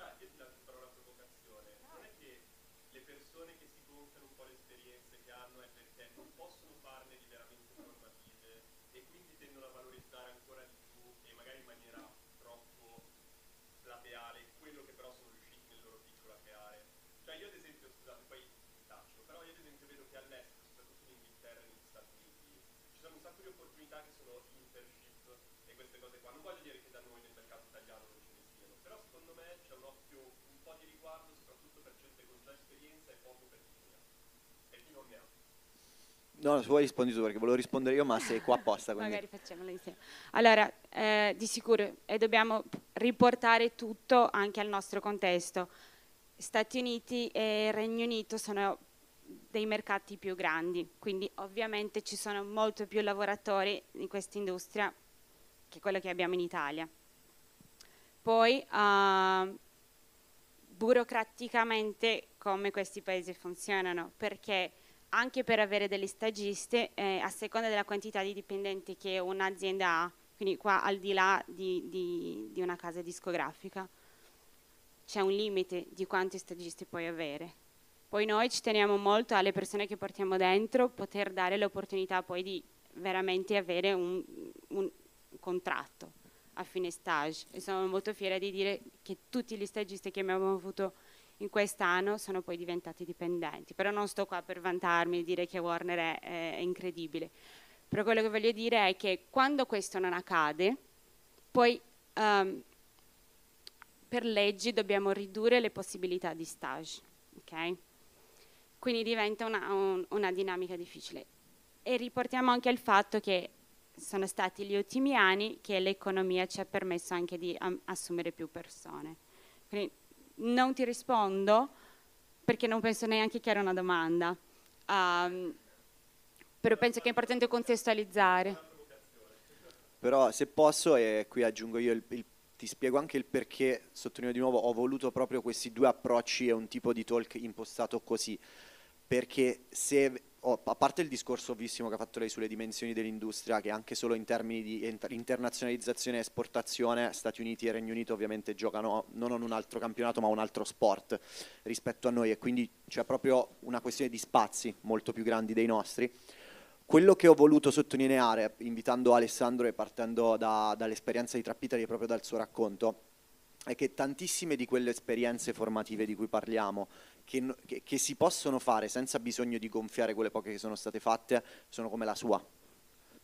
No, se vuoi rispondi tu perché volevo rispondere io, ma sei qua apposta. Quindi. Magari facciamolo insieme. Allora, eh, di sicuro, e dobbiamo riportare tutto anche al nostro contesto. Stati Uniti e Regno Unito sono dei mercati più grandi, quindi ovviamente ci sono molto più lavoratori in questa industria che quello che abbiamo in Italia. Poi, uh, burocraticamente, come questi paesi funzionano, perché anche per avere delle stagiste, eh, a seconda della quantità di dipendenti che un'azienda ha, quindi qua al di là di, di, di una casa discografica, c'è un limite di quanti stagisti puoi avere. Poi noi ci teniamo molto alle persone che portiamo dentro, poter dare l'opportunità poi di veramente avere un, un contratto a fine stage e sono molto fiera di dire che tutti gli stagisti che abbiamo avuto in quest'anno sono poi diventati dipendenti. Però non sto qua per vantarmi e dire che Warner è, è, incredibile. Però quello che voglio dire è che quando questo non accade, poi um, per leggi dobbiamo ridurre le possibilità di stage. Okay? Quindi diventa una, un, una dinamica difficile. E riportiamo anche al fatto che sono stati gli ultimi anni che l'economia ci ha permesso anche di um, assumere più persone. Quindi non ti rispondo perché non penso neanche che era una domanda, um, però penso che è importante contestualizzare. Però se posso, e qui aggiungo io il, il ti spiego anche il perché, sottolineo di nuovo, ho voluto proprio questi due approcci e un tipo di talk impostato così, perché se, a parte il discorso ovvissimo che ha fatto lei sulle dimensioni dell'industria, che anche solo in termini di inter- internazionalizzazione e esportazione, Stati Uniti e Regno Unito ovviamente giocano non un altro campionato ma un altro sport rispetto a noi e quindi c'è proprio una questione di spazi molto più grandi dei nostri. Quello che ho voluto sottolineare, invitando Alessandro e partendo da, dall'esperienza di Trappitari e proprio dal suo racconto, è che tantissime di quelle esperienze formative di cui parliamo, che, che, che, si possono fare senza bisogno di gonfiare quelle poche che sono state fatte, sono come la sua.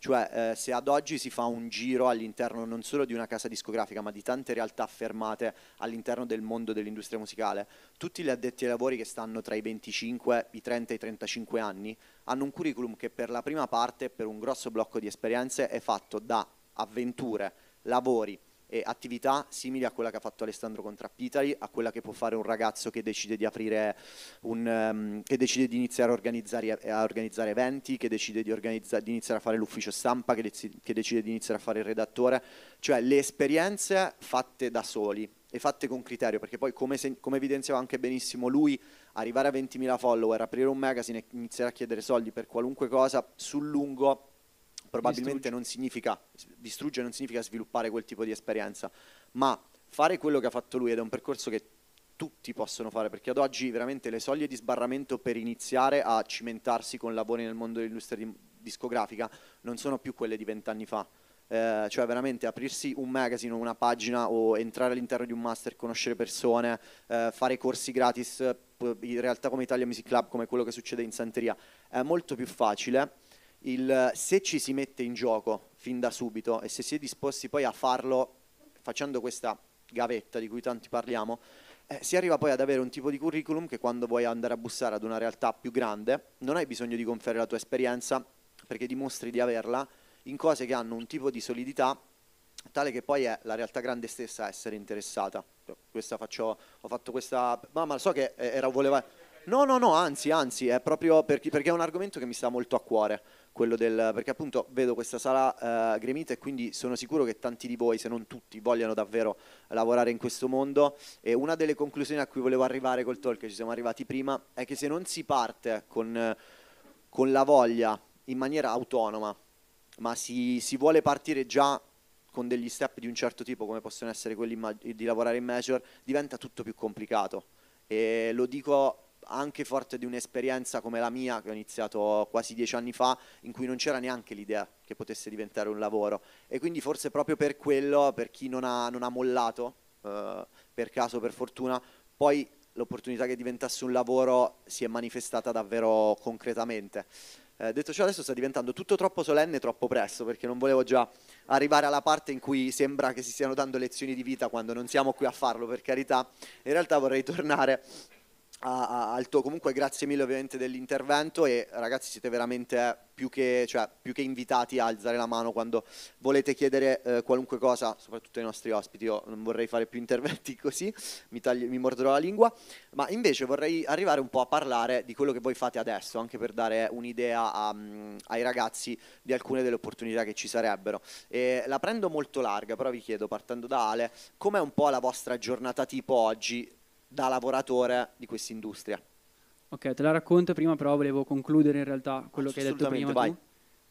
Cioè, eh, se ad oggi si fa un giro all'interno non solo di una casa discografica, ma di tante realtà fermate all'interno del mondo dell'industria musicale, tutti gli addetti ai lavori che stanno tra i 25, i 30 e i 35 anni hanno un curriculum che per la prima parte, per un grosso blocco di esperienze, è fatto da avventure, lavori, e attività simili a quella che ha fatto Alessandro Contrappitali, a quella che può fare un ragazzo che decide di aprire un, um, che decide di iniziare a organizzare, a organizzare eventi, che decide di, organizza, di, iniziare a fare l'ufficio stampa, che, de- che decide di iniziare a fare il redattore, cioè le esperienze fatte da soli e fatte con criterio, perché poi come, se, come evidenziava anche benissimo lui, arrivare a 20.000 follower, aprire un magazine e iniziare a chiedere soldi per qualunque cosa sul lungo probabilmente non significa distruggere, non significa sviluppare quel tipo di esperienza, ma fare quello che ha fatto lui ed è un percorso che tutti possono fare, perché ad oggi veramente le soglie di sbarramento per iniziare a cimentarsi con lavori nel mondo dell'industria discografica non sono più quelle di vent'anni fa. Eh, cioè veramente aprirsi un magazine o una pagina o entrare all'interno di un master, conoscere persone, eh, fare corsi gratis in realtà come Italia Music Club, come quello che succede in Santeria, è molto più facile il, se ci si mette in gioco fin da subito e se si è disposti poi a farlo facendo questa gavetta di cui tanti parliamo, eh, si arriva poi ad avere un tipo di curriculum che quando vuoi andare a bussare ad una realtà più grande non hai bisogno di gonfiare la tua esperienza perché dimostri di averla in cose che hanno un tipo di solidità tale che poi è la realtà grande stessa a essere interessata. Faccio, ho fatto questa... Ma, ma so che era, voleva... No, no, no, anzi, anzi, è proprio perché, perché è un argomento che mi sta molto a cuore quello del, perché appunto vedo questa sala eh, gremita e quindi sono sicuro che tanti di voi, se non tutti, vogliano davvero lavorare in questo mondo e una delle conclusioni a cui volevo arrivare col talk, ci siamo arrivati prima, è che se non si parte con, con la voglia in maniera autonoma, ma si, si vuole partire già con degli step di un certo tipo, come possono essere quelli di lavorare in major, diventa tutto più complicato. E lo dico anche forte di un'esperienza come la mia, che ho iniziato quasi dieci anni fa, in cui non c'era neanche l'idea che potesse diventare un lavoro. E quindi forse proprio per quello, per chi non ha, non ha mollato, eh, per caso, per fortuna, poi l'opportunità che diventasse un lavoro si è manifestata davvero concretamente. Eh, detto ciò, adesso sta diventando tutto troppo solenne troppo presto, perché non volevo già arrivare alla parte in cui sembra che si stiano dando lezioni di vita quando non siamo qui a farlo, per carità. In realtà vorrei tornare al tuo comunque grazie mille ovviamente dell'intervento e ragazzi siete veramente più che, cioè, più che invitati a alzare la mano quando volete chiedere eh, qualunque cosa soprattutto ai nostri ospiti. Io non vorrei fare più interventi così mi, taglio, mi morderò la lingua. Ma invece vorrei arrivare un po' a parlare di quello che voi fate adesso anche per dare un'idea a, um, ai ragazzi di alcune delle opportunità che ci sarebbero. E la prendo molto larga però vi chiedo partendo da Ale com'è un po' la vostra giornata tipo oggi da lavoratore di questa industria. Ok, te la racconto prima, però volevo concludere in realtà quello che hai detto prima vai. tu,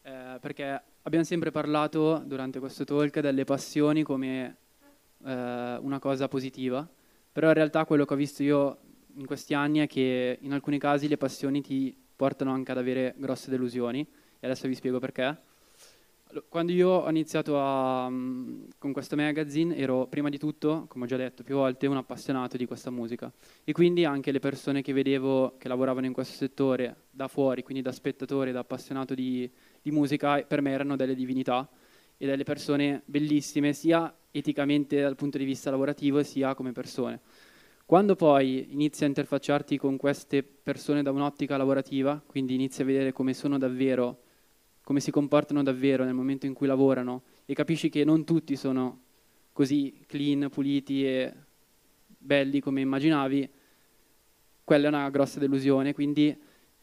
eh, perché abbiamo sempre parlato durante questo talk delle passioni come eh, una cosa positiva, però in realtà quello che ho visto io in questi anni è che in alcuni casi le passioni ti portano anche ad avere grosse delusioni, e adesso vi spiego perché. Quando io ho iniziato a, mm, con questo magazine ero prima di tutto, come ho già detto più volte, un appassionato di questa musica e quindi anche le persone che vedevo che lavoravano in questo settore da fuori, quindi da spettatore, da appassionato di, di musica, per me erano delle divinità e delle persone bellissime sia eticamente dal punto di vista lavorativo sia come persone. Quando poi inizi a interfacciarti con queste persone da un'ottica lavorativa, quindi inizi a vedere come sono davvero come si comportano davvero nel momento in cui lavorano e capisci che non tutti sono così clean, puliti e belli come immaginavi, quella è una grossa delusione. Quindi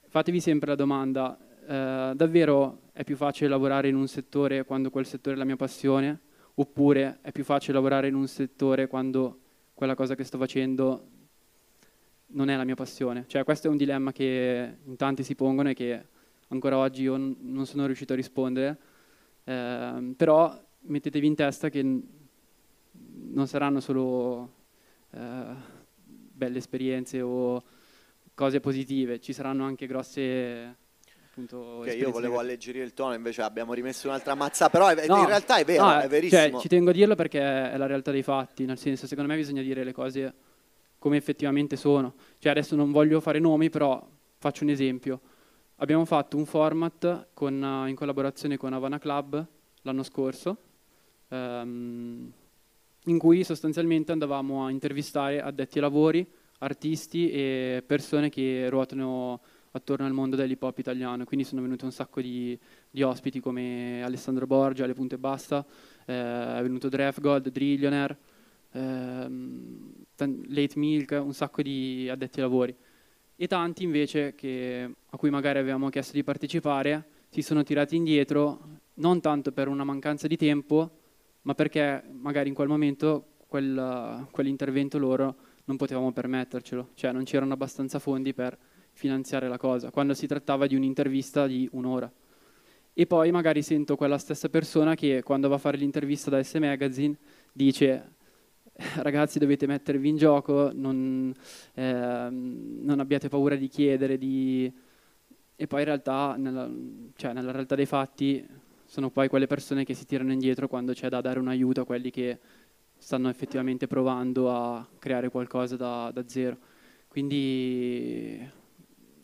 fatevi sempre la domanda, eh, davvero è più facile lavorare in un settore quando quel settore è la mia passione? oppure è più facile lavorare in un settore quando quella cosa che sto facendo non è la mia passione. Cioè questo è un dilemma che in tanti si pongono e che ancora oggi io n- non sono riuscito a rispondere, eh, però mettetevi in testa che n- non saranno solo eh, belle esperienze o cose positive, ci saranno anche grosse appunto io volevo alleggerire il tono, invece abbiamo rimesso un'altra mazza, però è- No, in realtà è vero, no, è verissimo. Cioè, ci tengo a dirlo perché è la realtà dei fatti, nel senso, secondo me bisogna dire le cose come effettivamente sono. Cioè, adesso non voglio fare nomi, però faccio un esempio. Abbiamo fatto un format con, eh, in collaborazione con Havana Club l'anno scorso, ehm, in cui sostanzialmente andavamo a intervistare addetti ai lavori, artisti e persone che ruotano attorno al mondo dell'hip hop italiano. Quindi sono venuti un sacco di, di ospiti come Alessandro Borgia, Le Punte Basta, eh, è venuto Dref Gold, Drillionaire, ehm, Late Milk, un sacco di addetti ai lavori. E tanti invece che, a cui magari avevamo chiesto di partecipare si sono tirati indietro, non tanto per una mancanza di tempo, ma perché magari in quel momento quel- quell'intervento loro non potevamo permettercelo, cioè non c'erano abbastanza fondi per finanziare la cosa, quando si trattava di un'intervista di un'ora. E poi magari sento quella stessa persona che quando va a fare l'intervista da S Magazine dice ragazzi dovete mettervi in gioco, non, ehm, non abbiate paura di chiedere, di... e poi in realtà, nella, cioè, nella realtà dei fatti, sono poi quelle persone che si tirano indietro quando c'è da dare un aiuto a quelli che stanno effettivamente provando a creare qualcosa da, da zero. Quindi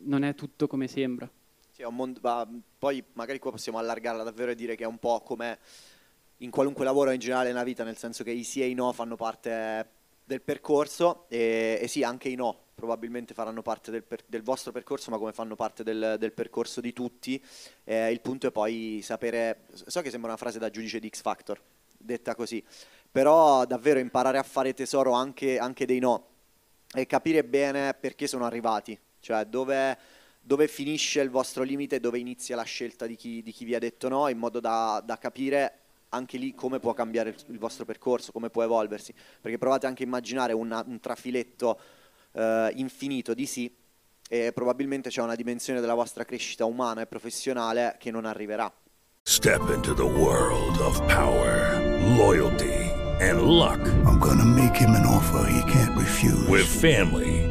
non è tutto come sembra. Sì, mondo- ma poi magari qua possiamo allargarla davvero e dire che è un po' come in qualunque lavoro in generale nella vita, nel senso che i sì e i no fanno parte del percorso e, e sì, anche i no probabilmente faranno parte del, per- del vostro percorso, ma come fanno parte del, del percorso di tutti. Eh, il punto è poi sapere, so che sembra una frase da giudice di X Factor, detta così, però davvero imparare a fare tesoro anche, anche dei no e capire bene perché sono arrivati, cioè dove, dove finisce il vostro limite dove inizia la scelta di chi, di chi vi ha detto no, in modo da, da capire anche lì come può cambiare il, il vostro percorso, come può evolversi, perché provate anche a immaginare una- un trafiletto eh, infinito di sì e probabilmente c'è una dimensione della vostra crescita umana e professionale che non arriverà. Step into the world of power, loyalty, and luck. I'm gonna make him an offer he can't refuse. With family,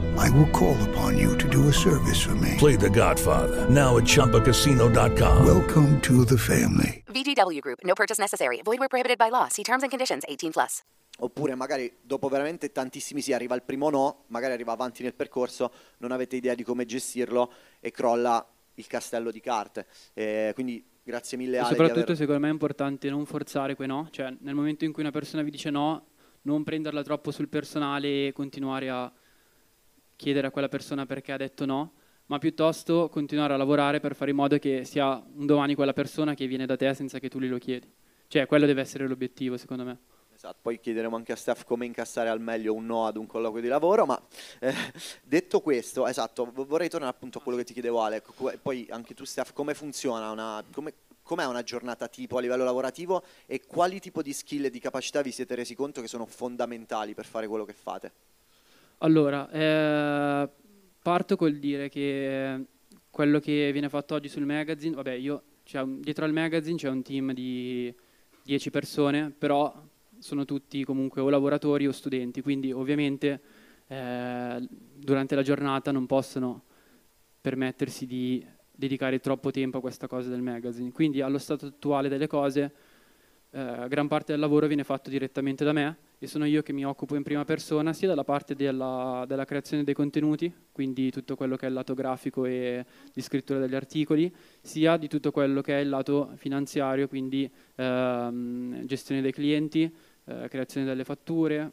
I will call upon you to do a service for me. Play The Godfather now at ChumbaCasino.com. Welcome to the family. VGW Group. No purchase necessary. Void where prohibited by law. See terms and conditions. 18 plus. Oppure magari dopo veramente tantissimi sì arriva il primo no, magari arriva avanti nel percorso, non avete idea di come gestirlo e crolla il castello di carte. Eh, quindi grazie mille E Ale di soprattutto aver... secondo me è importante non forzare quei no, cioè nel momento in cui una persona vi dice no, non prenderla troppo sul personale e continuare a chiedere a quella persona perché ha detto no, ma piuttosto continuare a lavorare per fare in modo che sia un domani quella persona che viene da te senza che tu glielo chiedi. Cioè quello deve essere l'obiettivo secondo me. Esatto, poi chiederemo anche a Steph come incassare al meglio un no ad un colloquio di lavoro, ma eh, detto questo, esatto, vorrei tornare appunto a quello che ti chiedevo Ale, poi anche tu Steph, come funziona una... Come, Com'è una giornata tipo a livello lavorativo e quali tipo di skill e di capacità vi siete resi conto che sono fondamentali per fare quello che fate? Allora, eh, parto col dire che quello che viene fatto oggi sul magazine, vabbè, io, un- dietro al magazine c'è un team di 10 persone, però sono tutti comunque o lavoratori o studenti, quindi ovviamente eh, durante la giornata non possono permettersi di dedicare troppo tempo a questa cosa del magazine. Quindi allo stato attuale delle cose, eh, gran parte del lavoro viene fatto direttamente da me e sono io che mi occupo in prima persona sia dalla parte della, della creazione dei contenuti, quindi tutto quello che è il lato grafico e di scrittura degli articoli, sia di tutto quello che è il lato finanziario, quindi ehm, gestione dei clienti, eh, creazione delle fatture.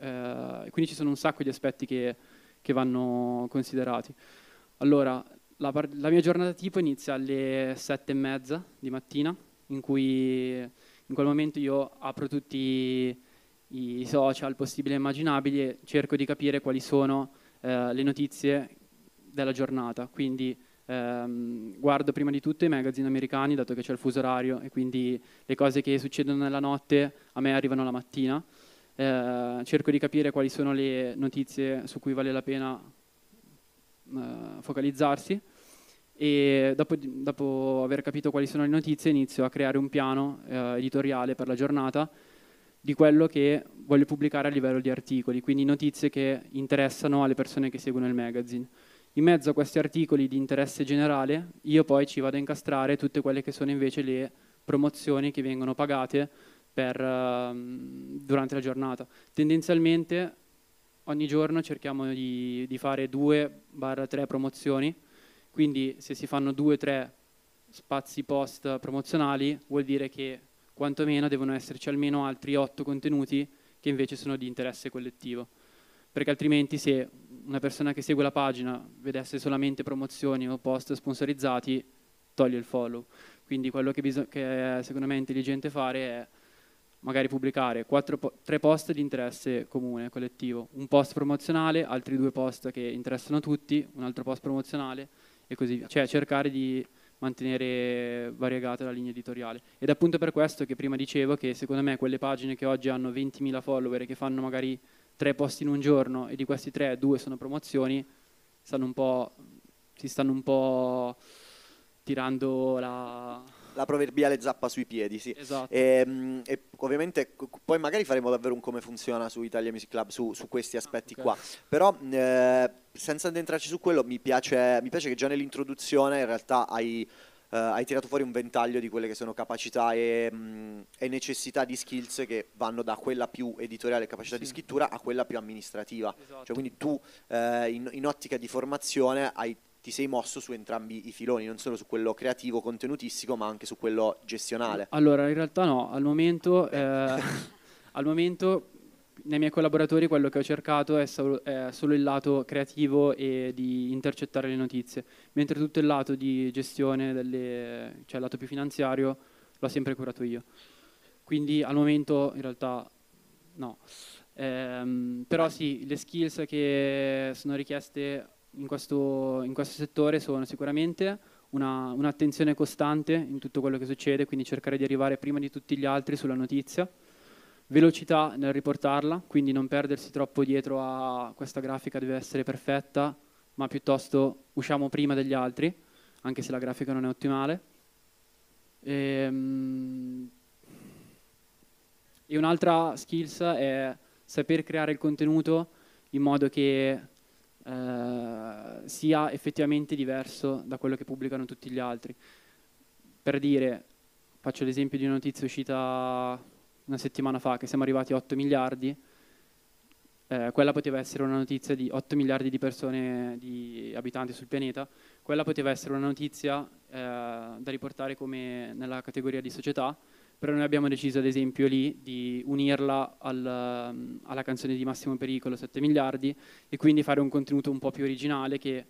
eh, quindi ci sono un sacco di aspetti che, che vanno considerati. Allora, la, la mia giornata tipo inizia alle sette e mezza di mattina, in cui In quel momento io apro tutti i social possibili e immaginabili e cerco di capire quali sono eh, le notizie della giornata. Quindi ehm, guardo prima di tutto i magazine americani, dato che c'è il fuso orario e quindi le cose che succedono nella notte a me arrivano la mattina. Eh, cerco di capire quali sono le notizie su cui vale la pena eh, focalizzarsi e dopo, dopo, aver capito quali sono le notizie inizio a creare un piano eh, editoriale per la giornata di quello che voglio pubblicare a livello di articoli, quindi notizie che interessano alle persone che seguono il magazine. In mezzo a questi articoli di interesse generale io poi ci vado a incastrare tutte quelle che sono invece le promozioni che vengono pagate per, uh, durante la giornata. Tendenzialmente ogni giorno cerchiamo di, di fare 2-3 promozioni, quindi se si fanno 2-3 spazi post promozionali vuol dire che quantomeno devono esserci almeno altri otto contenuti che invece sono di interesse collettivo. Perché altrimenti se una persona che segue la pagina vedesse solamente promozioni o post sponsorizzati, toglie il follow. Quindi quello che, che è secondo me intelligente fare è magari pubblicare po- tre post di interesse comune, collettivo, un post promozionale, altri due post che interessano tutti, un altro post promozionale e così via. Cioè cercare di mantenere variegata la linea editoriale. Ed è appunto per questo che prima dicevo che secondo me quelle pagine che oggi hanno 20.000 follower e che fanno magari tre post in un giorno e di questi tre due sono promozioni, stanno si stanno un po' tirando la, la proverbiale zappa sui piedi, sì. Esatto. E, ehm, e, ovviamente poi magari faremo davvero un come funziona su Italia Music Club su, su questi aspetti ah, okay. qua. Però eh, senza addentrarci su quello, mi piace, mi piace che già nell'introduzione in realtà hai Uh, hai tirato fuori un ventaglio di quelle che sono capacità e, mh, e necessità di skills che vanno da quella più editoriale, capacità sì. di scrittura, a quella più amministrativa. Esatto. Cioè, quindi tu uh, in, in, ottica di formazione hai, ti sei mosso su entrambi i filoni, non solo su quello creativo, contenutistico, ma anche su quello gestionale. Allora, in realtà no, al momento, eh, al momento nei miei collaboratori quello che ho cercato è solo, è solo, il lato creativo e di intercettare le notizie, mentre tutto il lato di gestione, delle, cioè il lato più finanziario, l'ho sempre curato io. Quindi al momento in realtà no. Ehm, però sì, le skills che sono richieste in questo, in questo settore sono sicuramente una, un'attenzione costante in tutto quello che succede, quindi cercare di arrivare prima di tutti gli altri sulla notizia, velocità nel riportarla, quindi non perdersi troppo dietro a questa grafica deve essere perfetta, ma piuttosto usciamo prima degli altri, anche se la grafica non è ottimale. E, ehm, e un'altra skills è saper creare il contenuto in modo che eh, sia effettivamente diverso da quello che pubblicano tutti gli altri. Per dire, faccio l'esempio di una notizia uscita una settimana fa che siamo arrivati a 8 miliardi, eh, quella poteva essere una notizia di 8 miliardi di persone, di abitanti sul pianeta, quella poteva essere una notizia eh, da riportare come nella categoria di società, però noi abbiamo deciso ad esempio lì di unirla al, alla canzone di Massimo Pericolo, 7 miliardi, e quindi fare un contenuto un po' più originale che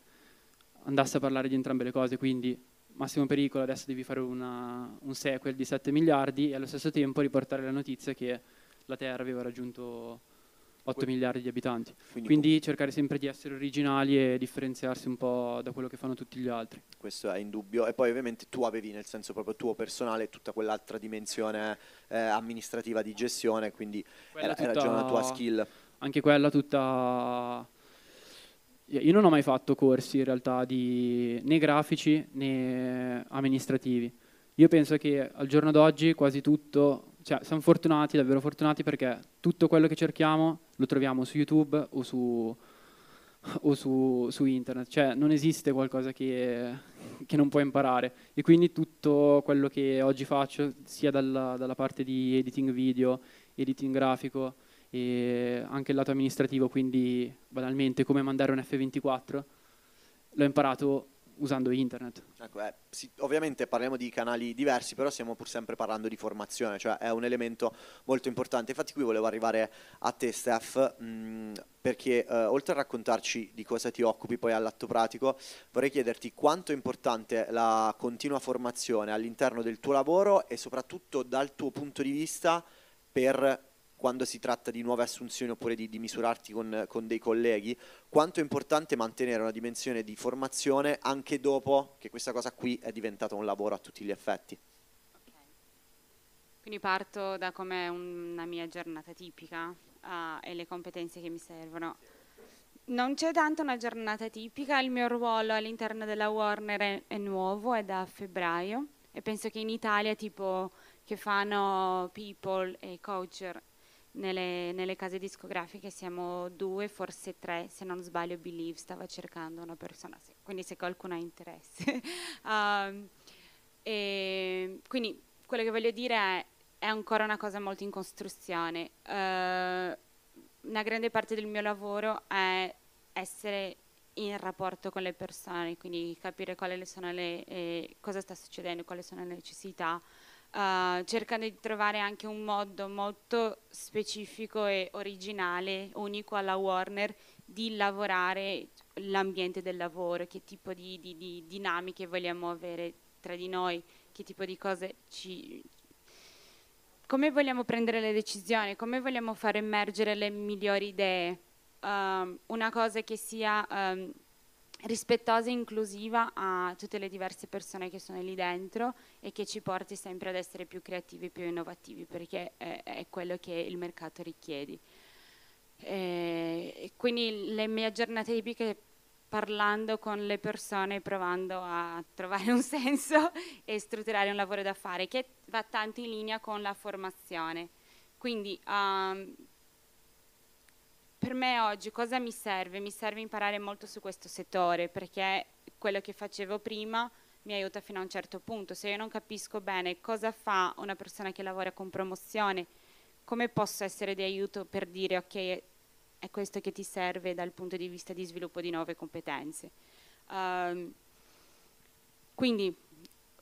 andasse a parlare di entrambe le cose, quindi Massimo Pericolo, adesso devi fare una, un sequel di 7 miliardi e allo stesso tempo riportare la notizia che la Terra aveva raggiunto 8 que- miliardi di abitanti. Quindi, Quindi cercare sempre di essere originali e differenziarsi un po' da quello che fanno tutti gli altri. Questo è indubbio. E poi ovviamente tu avevi nel senso proprio tuo personale tutta quell'altra dimensione eh, amministrativa di gestione, quindi era, tutta, era già una tua skill. Anche quella tutta io non ho mai fatto corsi in realtà di, né grafici né amministrativi. Io penso che al giorno d'oggi quasi tutto, cioè siamo fortunati, davvero fortunati perché tutto quello che cerchiamo lo troviamo su YouTube o su, o su, su internet, cioè non esiste qualcosa che, che, non puoi imparare. E quindi tutto quello che oggi faccio sia dalla, dalla parte di editing video, editing grafico, e anche il lato amministrativo, quindi banalmente come mandare un F24, l'ho imparato usando internet. Ecco, eh, sì, ovviamente parliamo di canali diversi, però stiamo pur sempre parlando di formazione, cioè è un elemento molto importante. Infatti qui volevo arrivare a te, Steph, mh, perché eh, oltre a raccontarci di cosa ti occupi poi all'atto pratico, vorrei chiederti quanto è importante la continua formazione all'interno del tuo lavoro e soprattutto dal tuo punto di vista per quando si tratta di nuove assunzioni oppure di, di misurarti con, con, dei colleghi, quanto è importante mantenere una dimensione di formazione anche dopo che questa cosa qui è diventata un lavoro a tutti gli effetti. Okay. Quindi parto da come una mia giornata tipica uh, e le competenze che mi servono. Non c'è tanto una giornata tipica, il mio ruolo all'interno della Warner è, è nuovo, è da febbraio e penso che in Italia tipo che fanno people e coacher nelle, nelle, case discografiche siamo due, forse tre, se non sbaglio Believe stava cercando una persona, quindi se qualcuno ha interesse. um, quindi quello che voglio dire è, è ancora una cosa molto in costruzione. Uh, una grande parte del mio lavoro è essere in rapporto con le persone, quindi capire sono le, eh, cosa sta succedendo, quali sono le necessità, uh, cercando di trovare anche un modo molto specifico e originale, unico alla Warner, di lavorare l'ambiente del lavoro, che tipo di, di, di dinamiche vogliamo avere tra di noi, che tipo di cose ci, come vogliamo prendere le decisioni, come vogliamo far emergere le migliori idee. Um, una cosa che sia um, rispettosa e inclusiva a tutte le diverse persone che sono lì dentro e che ci porti sempre ad essere più creativi, più innovativi, perché è, è quello che il mercato richiede. E quindi le mie giornate tipiche parlando con le persone, provando a trovare un senso e strutturare un lavoro da fare che va tanto in linea con la formazione. Quindi um, me oggi cosa mi serve? Mi serve imparare molto su questo settore perché quello che facevo prima mi aiuta fino a un certo punto. Se io non capisco bene cosa fa una persona che lavora con promozione, come posso essere di aiuto per dire ok, è questo che ti serve dal punto di vista di sviluppo di nuove competenze. Um, quindi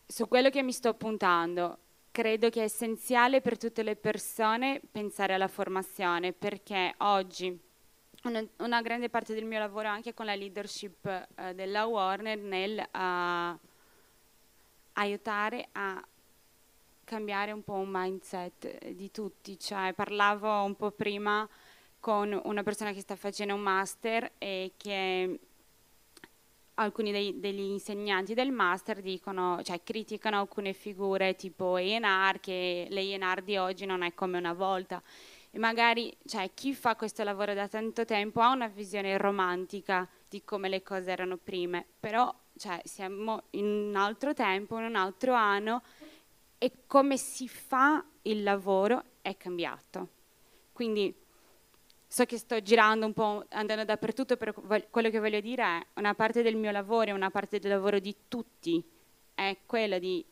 su quello che mi sto puntando, credo che è essenziale per tutte le persone pensare alla formazione perché oggi una, una grande parte del mio lavoro anche con la leadership eh, della Warner nel uh, aiutare a cambiare un po' un mindset di tutti, cioè parlavo un po' prima con una persona che sta facendo un master e che alcuni dei, degli insegnanti del master dicono, cioè criticano alcune figure tipo ENR, che le ENR di oggi non è come una volta. E magari cioè, chi fa questo lavoro da tanto tempo ha una visione romantica di come le cose erano prime, però cioè, siamo in un altro tempo, in un altro anno e come si fa il lavoro è cambiato. Quindi so che sto girando un po', andando dappertutto, però quello che voglio dire è una parte del mio lavoro e una parte del lavoro di tutti è quella di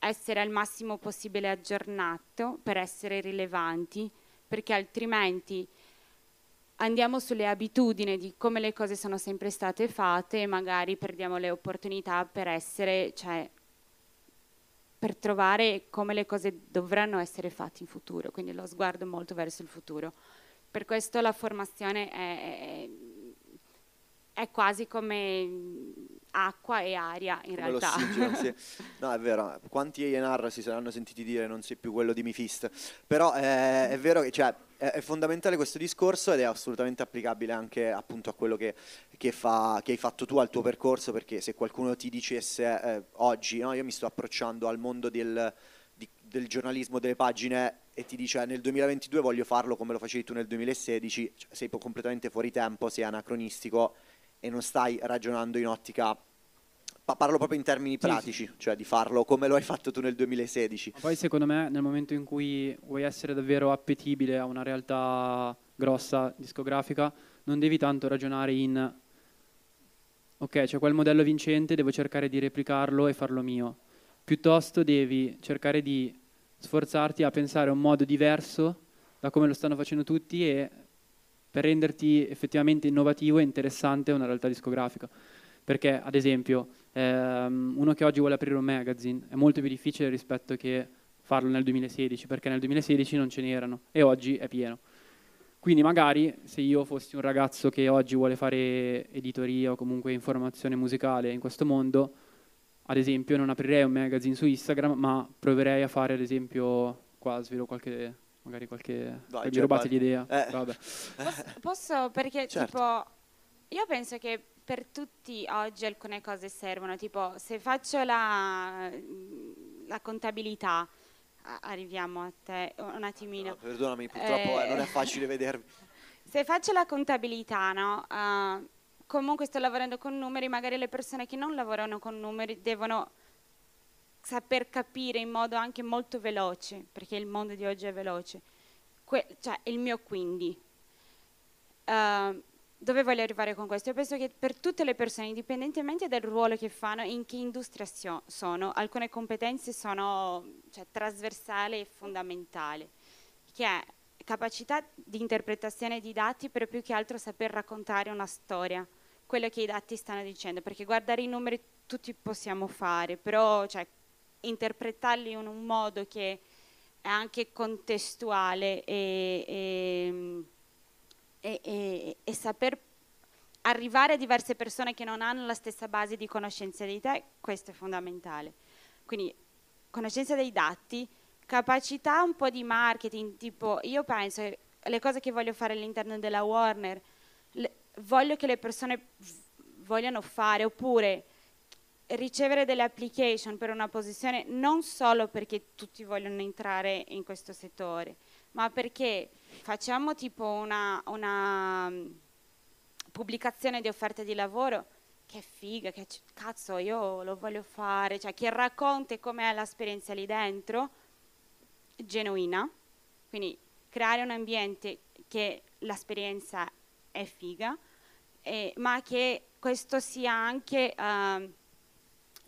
essere al massimo possibile aggiornato per essere rilevanti, perché altrimenti andiamo sulle abitudini di come le cose sono sempre state fatte e magari perdiamo le opportunità per essere, cioè, per trovare come le cose dovranno essere fatte in futuro, quindi lo sguardo molto verso il futuro. Per questo la formazione è, è, è quasi come acqua e aria in come realtà. Sì. No, è vero, quanti A&R si saranno sentiti dire non sei più quello di Mifist, però è, è vero che cioè, è, è, fondamentale questo discorso ed è assolutamente applicabile anche appunto a quello che, che, fa, che hai fatto tu al tuo percorso, perché se qualcuno ti dicesse eh, oggi, no, io mi sto approcciando al mondo del, di, del giornalismo delle pagine e ti dice nel 2022 voglio farlo come lo facevi tu nel 2016, cioè, sei completamente fuori tempo, sei anacronistico e non stai ragionando in ottica parlo proprio in termini pratici, sì, sì. cioè di farlo come lo hai fatto tu nel 2016. Ma poi secondo me nel momento in cui vuoi essere davvero appetibile a una realtà grossa discografica, non devi tanto ragionare in ok, c'è quel modello vincente, devo cercare di replicarlo e farlo mio. Piuttosto devi cercare di sforzarti a pensare a un modo diverso da come lo stanno facendo tutti e per renderti effettivamente innovativo e interessante una realtà discografica. Perché, ad esempio, ehm, uno che oggi vuole aprire un magazine è molto più difficile rispetto che farlo nel 2016, perché nel 2016 non ce n'erano e oggi è pieno. Quindi magari se io fossi un ragazzo che oggi vuole fare editoria o comunque informazione musicale in questo mondo, ad esempio non aprirei un magazine su Instagram, ma proverei a fare ad esempio, qua svelo qualche, magari qualche, Vai, mi rubate Gerbaldi. l'idea, Eh. vabbè. Posso, posso- perché Certo. tipo io penso che per tutti oggi alcune cose servono, tipo se faccio la, la contabilità, arriviamo a te un attimino. No, perdonami, purtroppo eh, non è facile vedervi. Se faccio la contabilità, no? ah, comunque sto lavorando con numeri, magari le persone che non lavorano con numeri devono saper capire in modo anche molto veloce, perché il mondo di oggi è veloce, que- cioè il mio quindi. Ah, dove voglio arrivare con questo? Io penso che per tutte le persone, indipendentemente dal ruolo che fanno, in che industria sono, alcune competenze sono cioè, trasversali e fondamentali, che è capacità di interpretazione di dati, però più che altro saper raccontare una storia, quello che i dati stanno dicendo, perché guardare i numeri tutti possiamo fare, però cioè, interpretarli in un modo che è anche contestuale e, e- e- e- saper arrivare a diverse persone che non hanno la stessa base di conoscenza di te, questo è fondamentale. Quindi conoscenza dei dati, capacità un po' di marketing, tipo io penso che le cose che voglio fare all'interno della Warner, le- voglio che le persone vogliano fare, oppure ricevere delle application per una posizione non solo perché tutti vogliono entrare in questo settore, ma perché facciamo tipo una, una mm, pubblicazione di offerte di lavoro? Che figa, che cazzo io lo voglio fare, cioè che racconti com'è l'esperienza lì dentro, genuina, quindi creare un ambiente che l'esperienza è figa, eh, ma che questo sia anche ehm,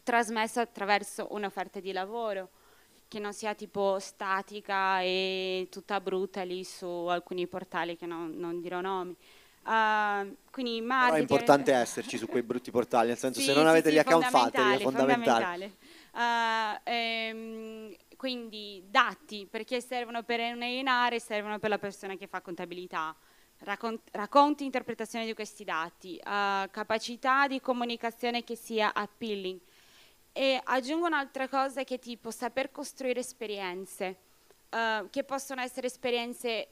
trasmesso attraverso un'offerta di lavoro che non sia tipo statica e tutta brutta lì su alcuni portali che non, non dirò nomi. Uh, quindi Però è importante esserci su quei brutti portali, nel senso Sì, se non sì, avete sì, gli account fateli, è fondamentale. Uh, ehm, quindi dati, perché servono per un A&R, servono per la persona che fa contabilità. Raccon- racconti, interpretazione di questi dati, uh, capacità di comunicazione che sia appealing. E aggiungo un'altra cosa che tipo saper costruire esperienze, uh, che possono essere esperienze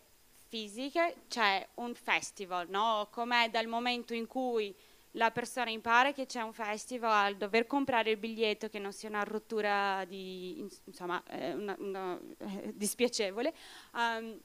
fisiche, cioè un festival, no? Com'è dal momento in cui la persona impara che c'è un festival al dover comprare il biglietto che non sia una rottura di, insomma, eh, una, una, eh, dispiacevole, um,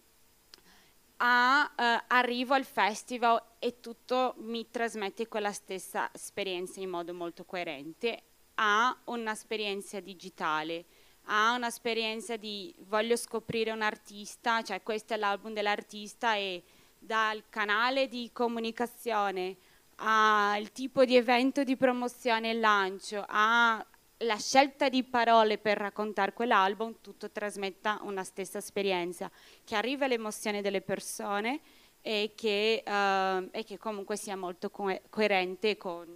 a eh, arrivo al festival e tutto mi trasmette quella stessa esperienza in modo molto coerente, a un'esperienza digitale, a un'esperienza di voglio scoprire un artista, cioè questo è l'album dell'artista e dal canale di comunicazione al tipo di evento di promozione e lancio, alla scelta di parole per raccontare quell'album, tutto trasmetta una stessa esperienza, che arriva all'emozione delle persone e che, eh, e che comunque sia molto co- coerente con,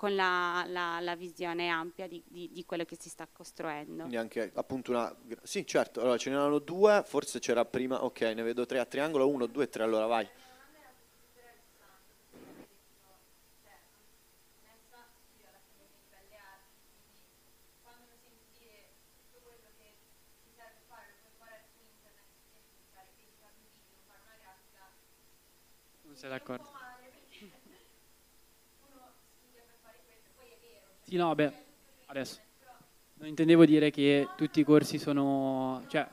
con la, la- la visione ampia di, di- di quello che si sta costruendo. Quindi anche appunto una... Sì, certo, allora ce n'erano due, forse c'era prima, ok, ne vedo tre a triangolo, uno, due, tre, allora vai. Non sei d'accordo? Sì, no, beh, adesso. Non intendevo dire che tutti i corsi sono... Cioè,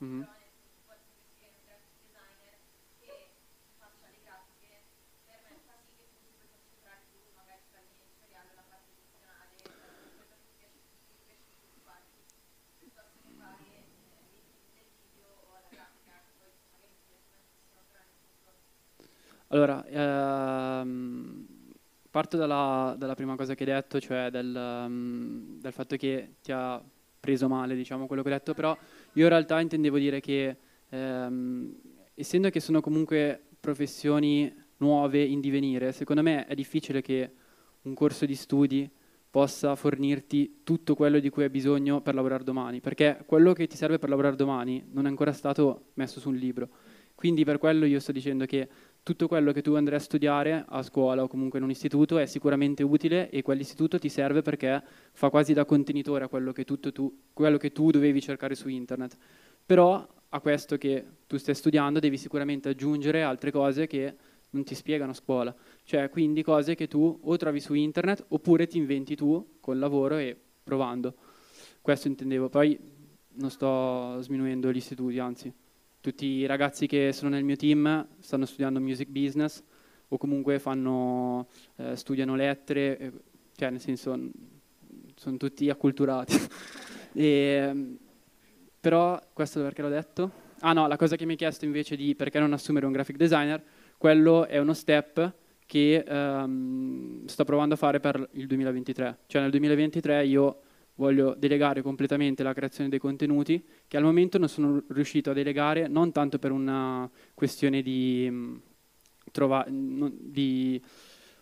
Mhm. Allora, ehm, parto dalla, dalla prima cosa che hai detto, cioè del, ehm, del fatto che ti ha preso male, diciamo, quello che ho detto, però io in realtà intendevo dire che ehm, essendo che sono comunque professioni nuove in divenire, secondo me è difficile che un corso di studi possa fornirti tutto quello di cui hai bisogno per lavorare domani, perché quello che ti serve per lavorare domani non è ancora stato messo su un libro. Quindi per quello io sto dicendo che tutto quello che tu andrai a studiare a scuola o comunque in un istituto è sicuramente utile e quell'istituto ti serve perché fa quasi da contenitore a quello che, tu, quello che tu dovevi cercare su internet. Però a questo che tu stai studiando devi sicuramente aggiungere altre cose che non ti spiegano a scuola, cioè quindi cose che tu o trovi su internet oppure ti inventi tu col lavoro e provando. Questo intendevo, poi non sto sminuendo gli istituti, anzi tutti i ragazzi che sono nel mio team stanno studiando music business o comunque fanno, eh, studiano lettere, eh, cioè nel senso sono tutti acculturati. e, però questo perché l'ho detto? Ah no, la cosa che mi hai chiesto invece di perché non assumere un graphic designer, quello è uno step che um, sto provando a fare per il 2023. Cioè nel 2023 io voglio delegare completamente la creazione dei contenuti che al momento non sono riuscito a delegare non tanto per una questione di, mm, trova, di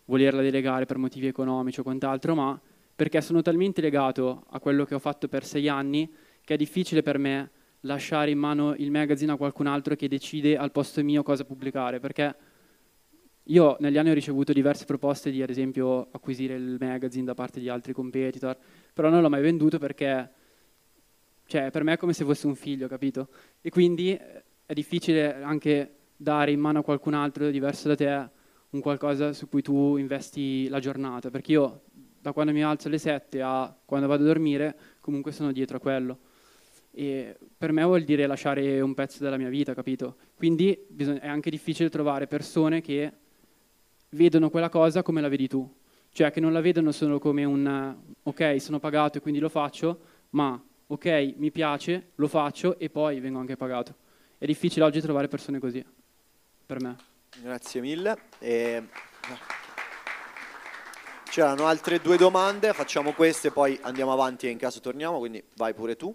volerla delegare per motivi economici o quant'altro, ma perché sono talmente legato a quello che ho fatto per sei anni che è difficile per me lasciare in mano il magazine a qualcun altro che decide al posto mio cosa pubblicare, perché io negli anni ho ricevuto diverse proposte di, ad esempio, acquisire il magazine da parte di altri competitor, però non l'ho mai venduto perché cioè, per me è come se fosse un figlio, capito? E quindi eh, è difficile anche dare in mano a qualcun altro diverso da te un qualcosa su cui tu investi la giornata, perché io da quando mi alzo alle 7 a quando vado a dormire comunque sono dietro a quello. E per me vuol dire lasciare un pezzo della mia vita, capito? Quindi è anche difficile trovare persone che vedono quella cosa come la vedi tu, cioè che non la vedono solo come un ok, sono pagato e quindi lo faccio, ma ok, mi piace, lo faccio e poi vengo anche pagato. È difficile oggi trovare persone così, per me. Grazie mille. E... C'erano altre due domande, facciamo queste, poi andiamo avanti e in caso torniamo, quindi vai pure tu.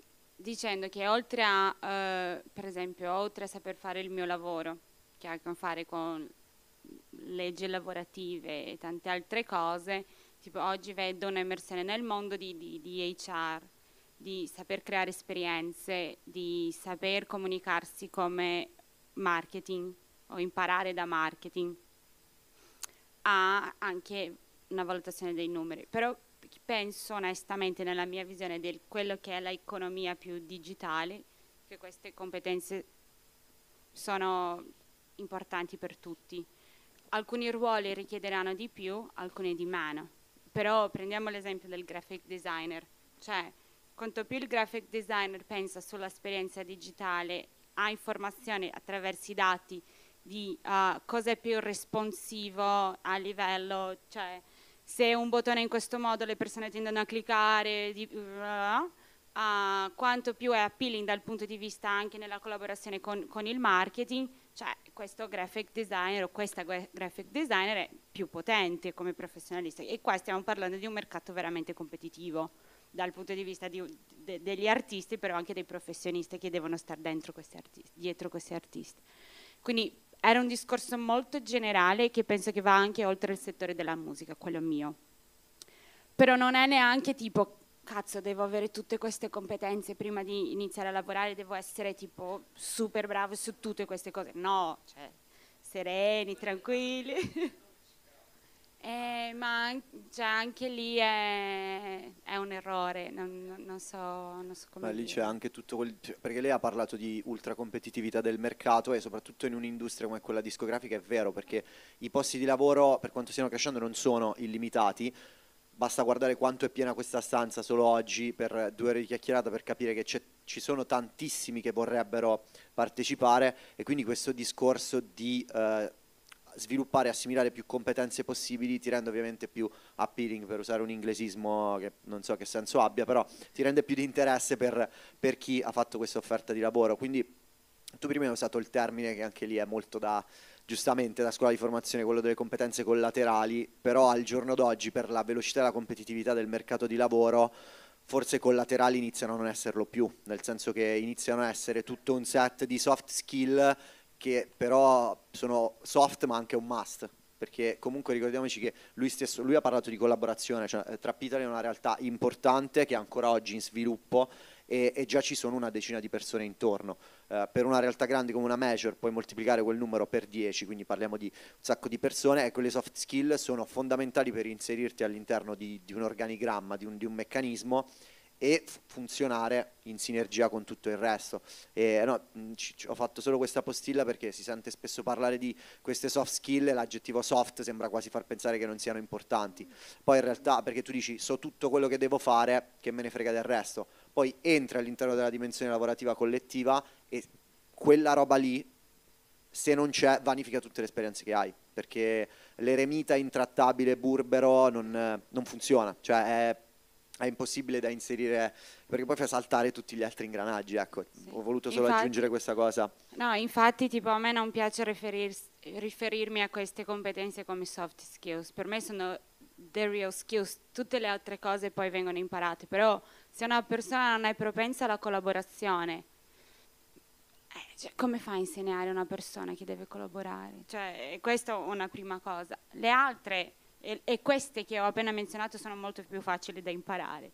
dicendo che oltre a, eh, per esempio, oltre a saper fare il mio lavoro, che ha a che fare con leggi lavorative e tante altre cose, tipo oggi vedo un'immersione nel mondo di, di, di HR, di saper creare esperienze, di saper comunicarsi come marketing o imparare da marketing, ha anche una valutazione dei numeri. Però penso onestamente nella mia visione di quello che è l'economia più digitale, che queste competenze sono importanti per tutti. Alcuni ruoli richiederanno di più, alcuni di meno. Però prendiamo l'esempio del graphic designer, cioè quanto più il graphic designer pensa sull'esperienza digitale, ha informazioni attraverso i dati di uh, cosa è più responsivo a livello, cioè se un bottone in questo modo le persone tendono a cliccare, di, uh, quanto più è appealing dal punto di vista anche nella collaborazione con, con il marketing, cioè questo graphic designer o questa graphic designer è più potente come professionalista e qua stiamo parlando di un mercato veramente competitivo dal punto di vista di, de, degli artisti, però anche dei professionisti che devono stare questi artisti, dietro questi artisti. Quindi era un discorso molto generale che penso che va anche oltre il settore della musica, quello mio. Però non è neanche tipo, cazzo, devo avere tutte queste competenze prima di iniziare a lavorare, devo essere tipo super bravo su tutte queste cose. No, cioè, sereni, tranquilli. Eh, ma an- cioè, anche lì è, è un errore, non, non- so, non so come Ma lì c'è anche tutto quel... cioè, perché lei ha parlato di ultracompetitività del mercato e soprattutto in un'industria come quella discografica è vero, perché i posti di lavoro, per quanto stiano crescendo, non sono illimitati. Basta guardare quanto è piena questa stanza solo oggi per due ore di chiacchierata per capire che c'è- ci sono tantissimi che vorrebbero partecipare e quindi questo discorso di eh, sviluppare e assimilare più competenze possibili ti rende ovviamente più appealing per usare un inglesismo che non so che senso abbia, però ti rende più di interesse per, per chi ha fatto questa offerta di lavoro. Quindi tu prima hai usato il termine che anche lì è molto da, giustamente, da scuola di formazione, quello delle competenze collaterali, però al giorno d'oggi per la velocità e la competitività del mercato di lavoro forse collaterali iniziano a non esserlo più, nel senso che iniziano a essere tutto un set di soft skill che però sono soft ma anche un must. Perché comunque ricordiamoci che lui stesso lui ha parlato di collaborazione, cioè eh, Trap Italy è una realtà importante che è ancora oggi in sviluppo e, e già ci sono una decina di persone intorno. Eh, per una realtà grande come una Major puoi moltiplicare quel numero per 10, quindi parliamo di un sacco di persone e quelle soft skill sono fondamentali per inserirti all'interno di, di un organigramma, di un, di un meccanismo e funzionare in sinergia con tutto il resto. E, no, ho fatto solo questa postilla perché si sente spesso parlare di queste soft skill e l'aggettivo soft sembra quasi far pensare che non siano importanti. Poi in realtà, perché tu dici so tutto quello che devo fare, che me ne frega del resto. Poi entri all'interno della dimensione lavorativa collettiva e quella roba lì se non c'è vanifica tutte le esperienze che hai perché l'eremita intrattabile burbero non, non funziona cioè è, è impossibile da inserire perché poi fa saltare tutti gli altri ingranaggi ecco. Ho voluto solo Infatti- aggiungere questa cosa. No, infatti tipo a me non piace riferir- riferirmi a queste competenze come soft skills, per me sono the real skills, tutte le altre cose poi vengono imparate, però se una persona non è propensa alla collaborazione, eh, cioè, come fa a insegnare una persona che deve collaborare? Cioè, questa è una prima cosa. Le altre, e, e queste che ho appena menzionato, sono molto più facili da imparare.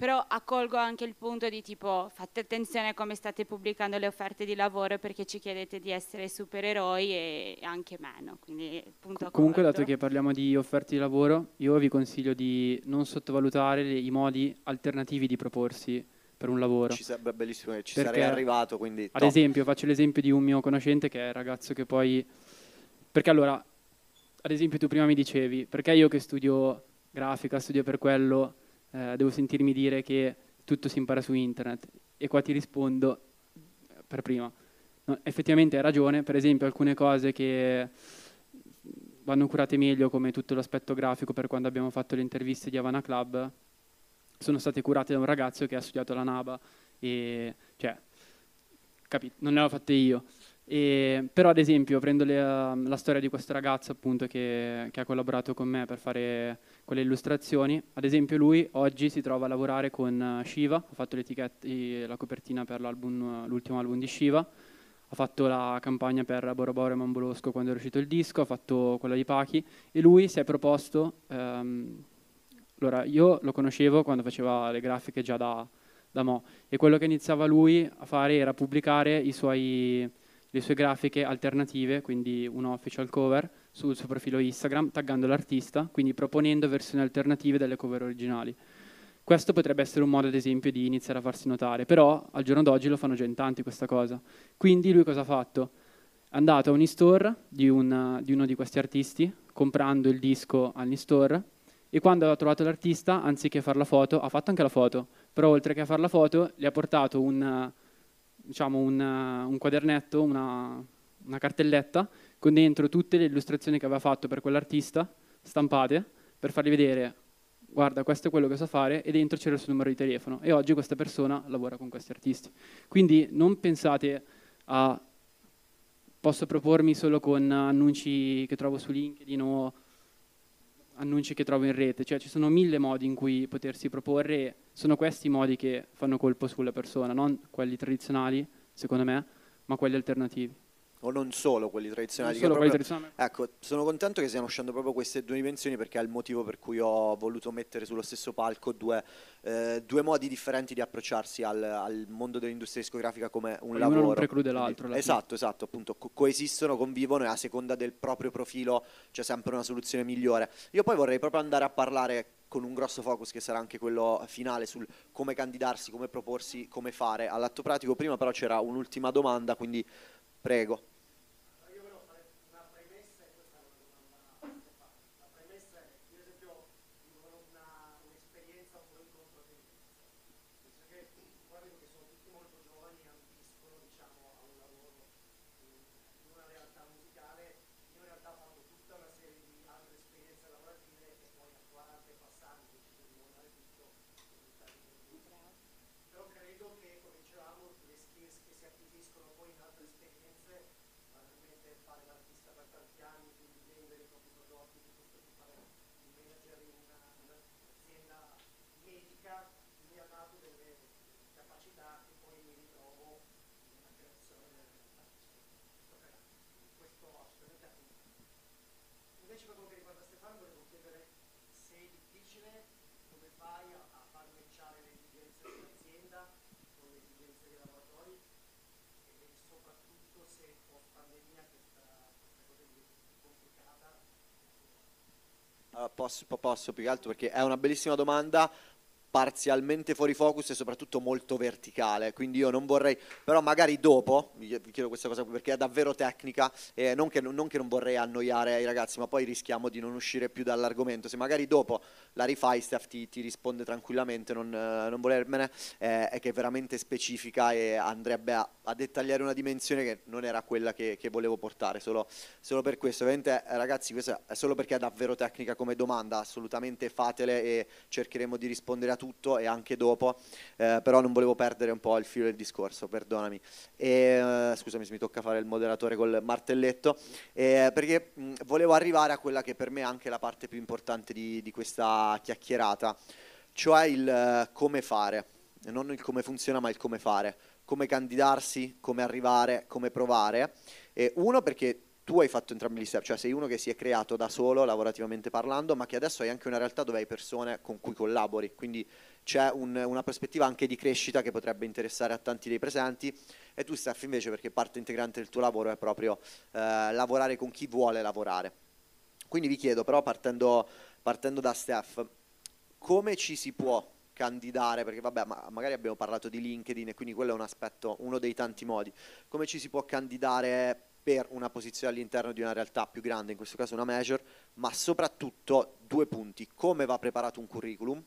Però accolgo anche il punto di tipo fate attenzione a come state pubblicando le offerte di lavoro perché ci chiedete di essere supereroi e anche meno. Quindi punto Comunque, dato che parliamo di offerte di lavoro, io vi consiglio di non sottovalutare le- i modi alternativi di proporsi per un lavoro. ci sarebbe bellissimo che ci Perché, sarei arrivato quindi Ad esempio, faccio l'esempio di un mio conoscente che è il ragazzo che poi... Perché allora, ad esempio tu prima mi dicevi, perché io che studio grafica, studio per quello, eh, devo sentirmi dire che tutto si impara su internet? E qua ti rispondo eh, per prima. No, effettivamente hai ragione, per esempio alcune cose che vanno curate meglio come tutto l'aspetto grafico per quando abbiamo fatto le interviste di Havana Club sono state curate da un ragazzo che ha studiato la NABA e cioè capito, non le ho fatte io. E, però ad esempio prendo le, uh, la storia di questo ragazzo appunto che, che ha collaborato con me per fare quelle illustrazioni. Ad esempio lui oggi si trova a lavorare con uh, Shiva, ha fatto la copertina per l'ultimo album di Shiva, ha fatto la campagna per Boro Boro e Mambolosco quando è uscito il disco, ha fatto quella di Pachi. E lui si è proposto, ehm, allora io lo conoscevo quando faceva le grafiche già da, da mo. E quello che iniziava lui a fare era pubblicare i suoi, le sue grafiche alternative, quindi una official cover sul suo profilo Instagram, taggando l'artista, quindi proponendo versioni alternative delle cover originali. Questo potrebbe essere un modo, ad esempio, di iniziare a farsi notare, però al giorno d'oggi lo fanno già in tanti questa cosa. Quindi lui cosa ha fatto? È andato a un e-store di, un- di uno di questi artisti, comprando il disco all'e-store, e quando ha trovato l'artista, anziché fare la foto, ha fatto anche la foto, però oltre che a fare la foto, gli ha portato un, diciamo, un, un quadernetto, una, una cartelletta, con dentro tutte le illustrazioni che aveva fatto per quell'artista, stampate, per fargli vedere guarda questo è quello che so fare e dentro c'era il suo numero di telefono e oggi questa persona lavora con questi artisti. Quindi non pensate a posso propormi solo con annunci che trovo su LinkedIn o annunci che trovo in rete, cioè ci sono mille modi in cui potersi proporre e sono questi i modi che fanno colpo sulla persona, non quelli tradizionali, secondo me, ma quelli alternativi. O non solo quelli tradizionali. Solo che quelli proprio- Ecco, sono contento che stiano uscendo proprio queste due dimensioni perché è il motivo per cui ho voluto mettere sullo stesso palco due, eh, due modi differenti di approcciarsi al, al mondo dell'industria discografica come un Ognuno lavoro. non preclude l'altro, fine. Esatto, esatto, appunto, co- coesistono, convivono e a seconda del proprio profilo c'è sempre una soluzione migliore. Io poi vorrei proprio andare a parlare con un grosso focus che sarà anche quello finale sul come candidarsi, come proporsi, come fare all'atto pratico. Prima però c'era un'ultima domanda, quindi prego. Credo che, come dicevamo, le skills che si acquisiscono poi in altre esperienze, banalmente fare l'artista per tanti anni, quindi vendere i propri prodotti, piuttosto che fare il manager in una- un'azienda medica, mi ha dato delle capacità che poi mi ritrovo nella creazione artistica. Questo assolutamente appunto. Invece per che riguarda Stefano volevo chiedere se è difficile, come fai a, a far matchare le esigenze dell'azienda con le esigenze dei lavoratori e soprattutto se post pandemia questa, questa cosa è più complicata. Allora, posso, po- posso più che altro perché è una bellissima domanda parzialmente fuori focus e soprattutto molto verticale quindi io non vorrei però magari dopo vi chiedo questa cosa perché è davvero tecnica e non che, non che non vorrei annoiare i ragazzi ma poi rischiamo di non uscire più dall'argomento. Se magari dopo la rifai Steph ti, ti risponde tranquillamente non, eh, non volermene eh, è che è veramente specifica e andrebbe a, a dettagliare una dimensione che non era quella che, che volevo portare solo, solo per questo. Ovviamente eh, ragazzi questo è solo perché è davvero tecnica come domanda assolutamente fatele e cercheremo di rispondere a tutto e anche dopo eh, però non volevo perdere un po' il filo del discorso perdonami. E, eh, scusami se mi tocca fare il moderatore col martelletto. Eh, perché mh, volevo arrivare a quella che per me è anche la parte più importante di, di questa chiacchierata cioè il eh, come fare. Non il come funziona ma il come fare. Come candidarsi, come arrivare, come provare. E uno perché tu hai fatto entrambi gli step, cioè sei uno che si è creato da solo, lavorativamente parlando, ma che adesso hai anche una realtà dove hai persone con cui collabori, quindi c'è un- una prospettiva anche di crescita che potrebbe interessare a tanti dei presenti. E tu, Steph, invece, perché parte integrante del tuo lavoro è proprio eh, lavorare con chi vuole lavorare. Quindi vi chiedo, però, partendo, partendo da Steph, come ci si può candidare? Perché vabbè, ma magari abbiamo parlato di LinkedIn e quindi quello è un aspetto, uno dei tanti modi. Come ci si può candidare per una posizione all'interno di una realtà più grande, in questo caso una major, ma soprattutto due punti, come va preparato un curriculum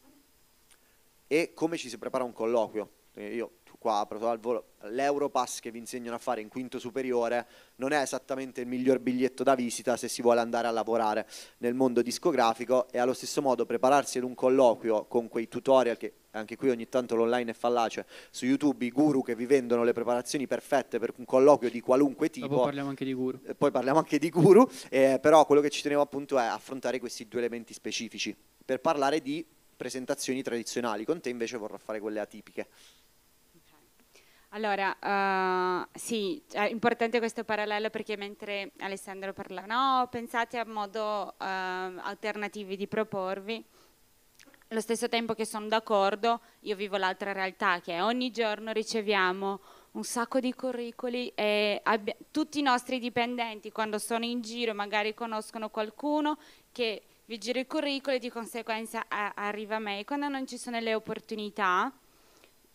e come ci si prepara un colloquio. Eh, Io qua apro al volo, l'Europass che vi insegnano a fare in quinto superiore non è esattamente il miglior biglietto da visita se si vuole andare a lavorare nel mondo discografico e allo stesso modo prepararsi ad un colloquio con quei tutorial che anche qui ogni tanto l'online è fallace su YouTube, i guru che vi vendono le preparazioni perfette per un colloquio di qualunque tipo. Dopo parliamo anche di guru. Eh, Poi parliamo anche di guru, eh, però quello che ci tenevo appunto è affrontare questi due elementi specifici per parlare di presentazioni tradizionali. Con te invece vorrò fare quelle atipiche. Allora, eh, sì, è importante questo parallelo perché mentre Alessandro parlava, no, pensate a modo eh, alternativi di proporvi. Allo stesso tempo che sono d'accordo, io vivo l'altra realtà che è ogni giorno riceviamo un sacco di curricoli e tutti i nostri dipendenti quando sono in giro magari conoscono qualcuno che vi gira i curricoli e di conseguenza arriva a me. Quando non ci sono le opportunità,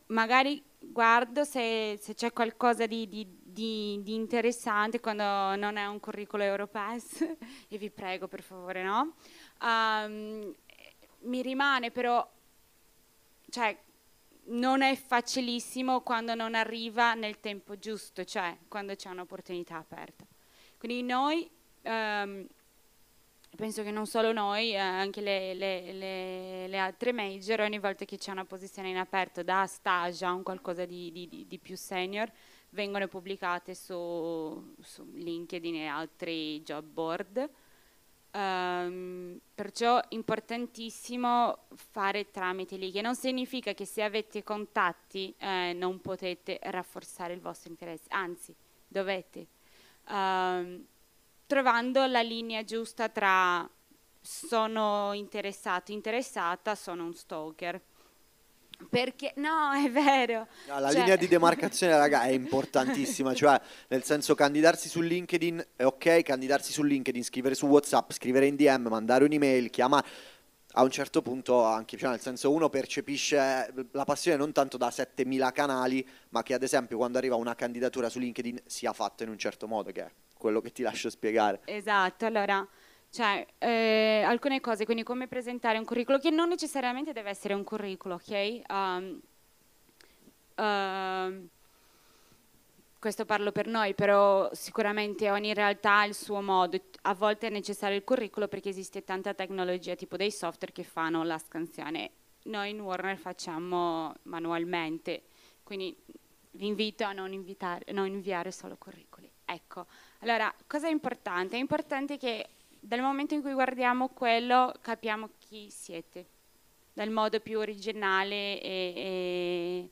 magari guardo se, se c'è qualcosa di, di- di- di interessante quando non è un curriculum Europass e vi prego per favore no Ehm, mi rimane però cioè non è facilissimo quando non arriva nel tempo giusto cioè quando c'è un'opportunità aperta quindi noi ehm, penso che non solo noi, eh, anche le, le- le- le altre major, ogni volta che c'è una posizione in aperto da stage a un qualcosa di, di- di- più senior, vengono pubblicate su, su LinkedIn e altri job board. Ehm, perciò è importantissimo fare tramite lì, che non significa che se avete contatti eh, non potete rafforzare il vostro interesse, anzi dovete. ehm, trovando la linea giusta tra sono interessato, interessata, sono un stalker. Perché no, è vero. No, la Cioè- linea di demarcazione, raga, è importantissima. cioè, nel senso, candidarsi su LinkedIn è ok, candidarsi su LinkedIn, scrivere su WhatsApp, scrivere in DM, mandare un'email, chiamare. A un certo punto anche, cioè nel senso uno percepisce la passione non tanto da 7000 canali, ma che ad esempio quando arriva una candidatura su LinkedIn sia fatta in un certo modo, che è quello che ti lascio spiegare. Esatto, allora, cioè, eh, alcune cose, quindi come presentare un curriculum, che non necessariamente deve essere un curriculum, ok? Um, ehm, questo parlo per noi, però sicuramente ogni realtà ha il suo modo. A volte è necessario il curriculum perché esiste tanta tecnologia, tipo dei software che fanno la scansione. Noi in Warner facciamo manualmente, quindi vi invito a non, invitare- non inviare solo curricoli. Ecco, allora, cosa è importante? È importante che dal momento in cui guardiamo quello capiamo chi siete, dal modo più originale e, e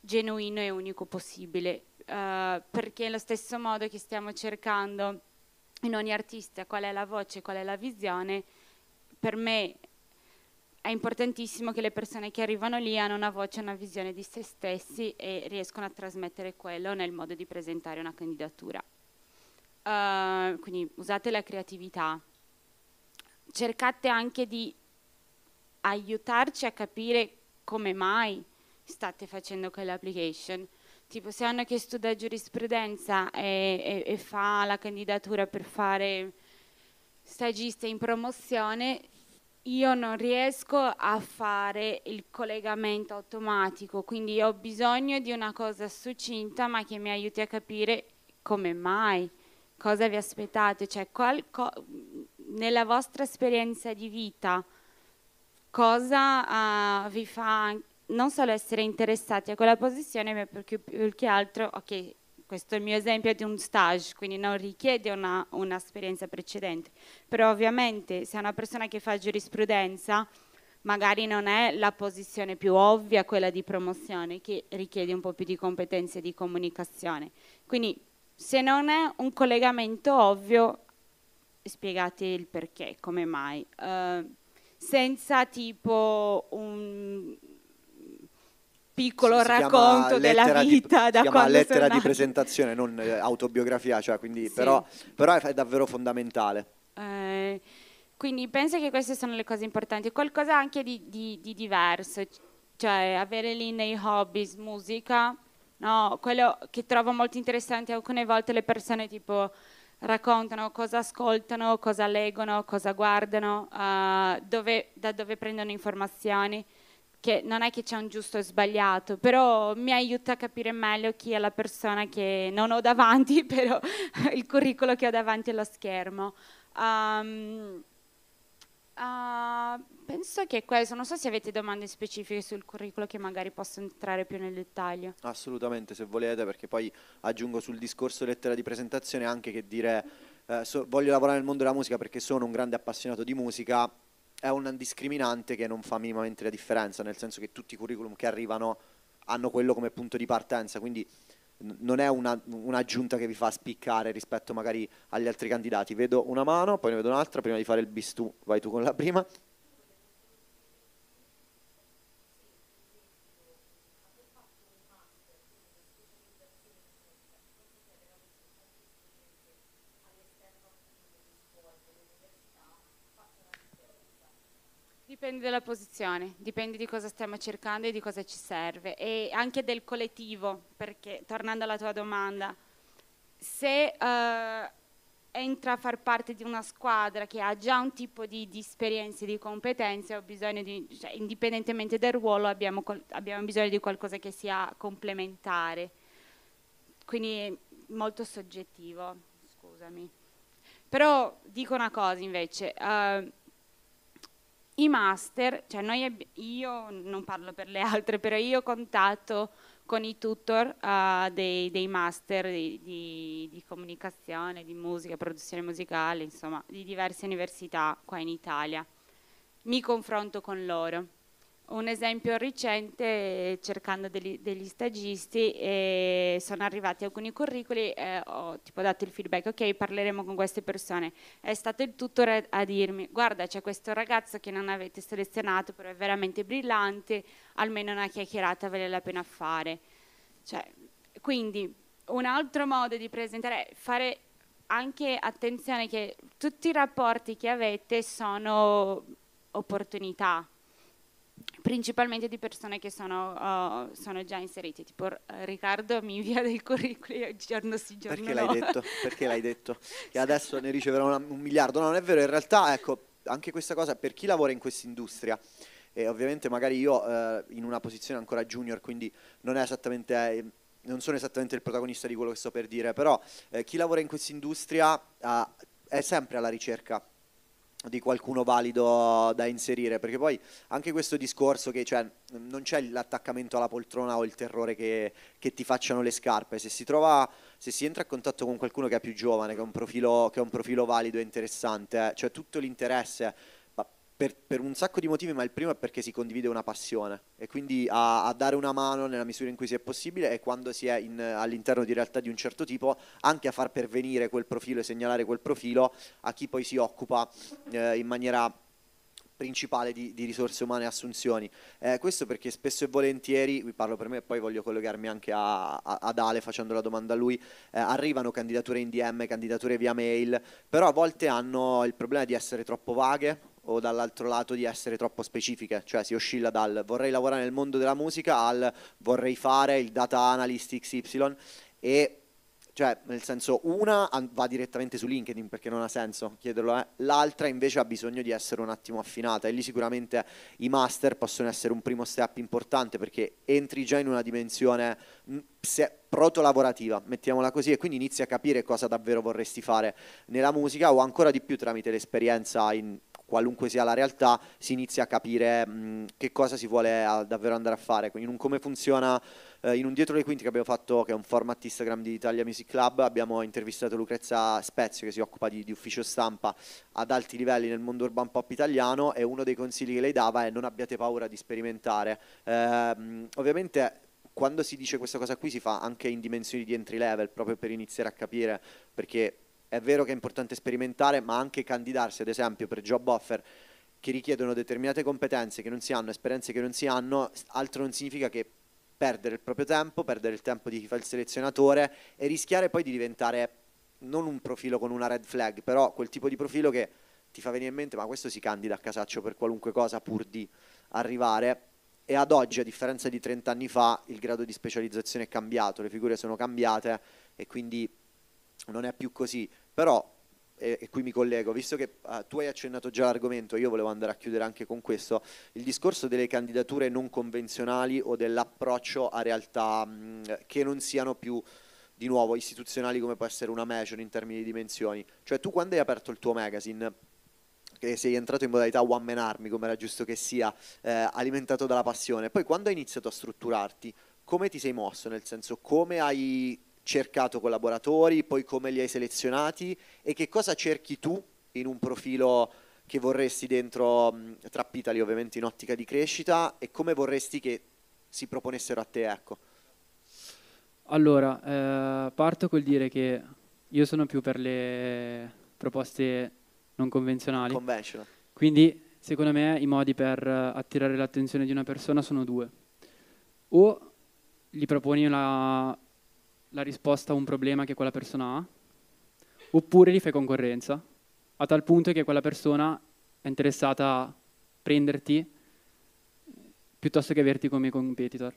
genuino e unico possibile, eh, perché allo stesso modo che stiamo cercando in ogni artista qual è la voce, qual è la visione, per me è importantissimo che le persone che arrivano lì hanno una voce una visione di se stessi e riescono a trasmettere quello nel modo di presentare una candidatura. Uh, quindi usate la creatività, cercate anche di aiutarci a capire come mai state facendo quell'application. Tipo se hanno che studia giurisprudenza e, e- e fa la candidatura per fare stagista in promozione, io non riesco a fare il collegamento automatico, quindi ho bisogno di una cosa succinta ma che mi aiuti a capire come mai, cosa vi aspettate, cioè nella vostra esperienza di vita cosa ah, vi fa non solo essere interessati a quella posizione, ma perché più che altro, ok, questo è il mio esempio di un stage, quindi non richiede un'esperienza precedente, però ovviamente se è una persona che fa giurisprudenza, magari non è la posizione più ovvia quella di promozione, che richiede un po' più di competenze di comunicazione. Quindi se non è un collegamento ovvio, spiegate il perché, come mai. Eh, senza tipo un piccolo Si racconto della di- vita si da chiama quando lettera di presentazione, non eh, autobiografia, cioè, quindi, Sì. però, però è, è davvero fondamentale. Eh, quindi penso che queste sono le cose importanti. Qualcosa anche di, di- di diverso, cioè avere lì nei hobbies musica, no? quello che trovo molto interessante, alcune volte le persone tipo raccontano cosa ascoltano, cosa leggono, cosa guardano, eh, dove- da dove prendono informazioni, che non è che c'è un giusto e sbagliato, però mi aiuta a capire meglio chi è la persona che non ho davanti, però il curriculum che ho davanti allo schermo. Um, ah, penso che questo, non so se avete domande specifiche sul curriculum che magari posso entrare più nel dettaglio. Assolutamente, se volete, perché poi aggiungo sul discorso lettera di presentazione anche che dire eh, so- voglio lavorare nel mondo della musica perché sono un grande appassionato di musica è un discriminante che non fa minimamente la differenza, nel senso che tutti i curriculum che arrivano hanno quello come punto di partenza, quindi non è una- un'aggiunta che vi fa spiccare rispetto magari agli altri candidati. Vedo una mano, poi ne vedo un'altra, prima di fare il bis tu, vai tu con la prima. Dipende dalla posizione, dipende di cosa stiamo cercando e di cosa ci serve e anche del collettivo, perché tornando alla tua domanda, se eh, entra a far parte di una squadra che ha già un tipo di, di esperienze, di competenze, di, cioè, indipendentemente dal ruolo, abbiamo, abbiamo bisogno di qualcosa che sia complementare. Quindi molto soggettivo, scusami. Però dico una cosa invece, eh, i master, cioè noi io non parlo per le altre, però io contatto con i tutor eh, dei, dei master di, di- di comunicazione, di musica, produzione musicale, insomma, di diverse università qua in Italia. Mi confronto con loro. Un esempio recente, cercando degli, degli stagisti, e sono arrivati alcuni curricoli e ho tipo, dato il feedback, ok, parleremo con queste persone. È stato il tutor a dirmi, guarda, c'è questo ragazzo che non avete selezionato, però è veramente brillante, almeno una chiacchierata vale la pena fare. Cioè, quindi, un altro modo di presentare è fare anche attenzione che tutti i rapporti che avete sono opportunità principalmente di persone che sono, uh, sono già inserite, tipo uh, Riccardo mi invia dei curricoli giorno sì, giorno Perché no. l'hai detto? Perché l'hai detto? Che adesso ne riceverò una- un miliardo. No, non è vero, in realtà, ecco, anche questa cosa, per chi lavora in questa industria, e ovviamente magari io eh, in una posizione ancora junior, quindi non è esattamente... eh, non sono esattamente il protagonista di quello che sto per dire, però eh, chi lavora in questa industria è sempre alla ricerca di qualcuno valido da inserire, perché poi anche questo discorso che cioè, non c'è l'attaccamento alla poltrona o il terrore che, che ti facciano le scarpe, se si trova, se si entra a contatto con qualcuno che è più giovane, che ha un profilo, che ha un profilo valido e interessante, eh, cioè tutto l'interesse per, per un sacco di motivi, ma il primo è perché si condivide una passione e quindi a, a dare una mano nella misura in cui sia possibile e quando si è in- all'interno di realtà di un certo tipo, anche a far pervenire quel profilo e segnalare quel profilo a chi poi si occupa eh, in maniera principale di, di risorse umane e assunzioni. Eh, questo perché spesso e volentieri, vi parlo per me e poi voglio collegarmi anche a- a- ad Ale facendo la domanda a lui, eh, arrivano candidature in DM, candidature via mail, però a volte hanno il problema di essere troppo vaghe o dall'altro lato di essere troppo specifiche, cioè si oscilla dal vorrei lavorare nel mondo della musica al vorrei fare il data analyst XY e cioè, nel senso, una va direttamente su LinkedIn perché non ha senso chiederlo, eh. l'altra invece ha bisogno di essere un attimo affinata e lì sicuramente i master possono essere un primo step importante perché entri già in una dimensione proto-lavorativa, mettiamola così, e quindi inizi a capire cosa davvero vorresti fare nella musica o ancora di più tramite l'esperienza in qualunque sia la realtà, si inizia a capire mh, che cosa si vuole ah, davvero andare a fare. Quindi in un come funziona, eh, in un dietro le quinte che abbiamo fatto, che è un format Instagram di Italia Music Club, abbiamo intervistato Lucrezia Spezio che si occupa di, di ufficio stampa ad alti livelli nel mondo urban pop italiano e uno dei consigli che lei dava è non abbiate paura di sperimentare. Ehm, ovviamente quando si dice questa cosa qui si fa anche in dimensioni di entry level, proprio per iniziare a capire, perché è vero che è importante sperimentare, ma anche candidarsi, ad esempio, per job offer che richiedono determinate competenze che non si hanno, esperienze che non si hanno, altro non significa che perdere il proprio tempo, perdere il tempo di chi fa il selezionatore e rischiare poi di diventare non un profilo con una red flag, però quel tipo di profilo che ti fa venire in mente, ma questo si candida a casaccio per qualunque cosa pur di arrivare. E ad oggi, a differenza di 30 anni fa, il grado di specializzazione è cambiato, le figure sono cambiate e quindi non è più così. Però, e, e qui mi collego, visto che eh, tu hai accennato già l'argomento, io volevo andare a chiudere anche con questo, il discorso delle candidature non convenzionali o dell'approccio a realtà mh, che non siano più di nuovo istituzionali come può essere una major in termini di dimensioni. Cioè tu quando hai aperto il tuo magazine, che sei entrato in modalità one man army, come era giusto che sia, eh, alimentato dalla passione, poi quando hai iniziato a strutturarti, come ti sei mosso? Nel senso, come hai cercato collaboratori, poi come li hai selezionati e che cosa cerchi tu in un profilo che vorresti dentro mh, Trap Italy, ovviamente in ottica di crescita, e come vorresti che si proponessero a te, ecco. Allora, eh, parto col dire che io sono più per le proposte non convenzionali. Conventional. Quindi, secondo me, i modi per attirare l'attenzione di una persona sono due. O gli proponi la, la risposta a un problema che quella persona ha, oppure gli fai concorrenza, a tal punto che quella persona è interessata a prenderti piuttosto che averti come competitor.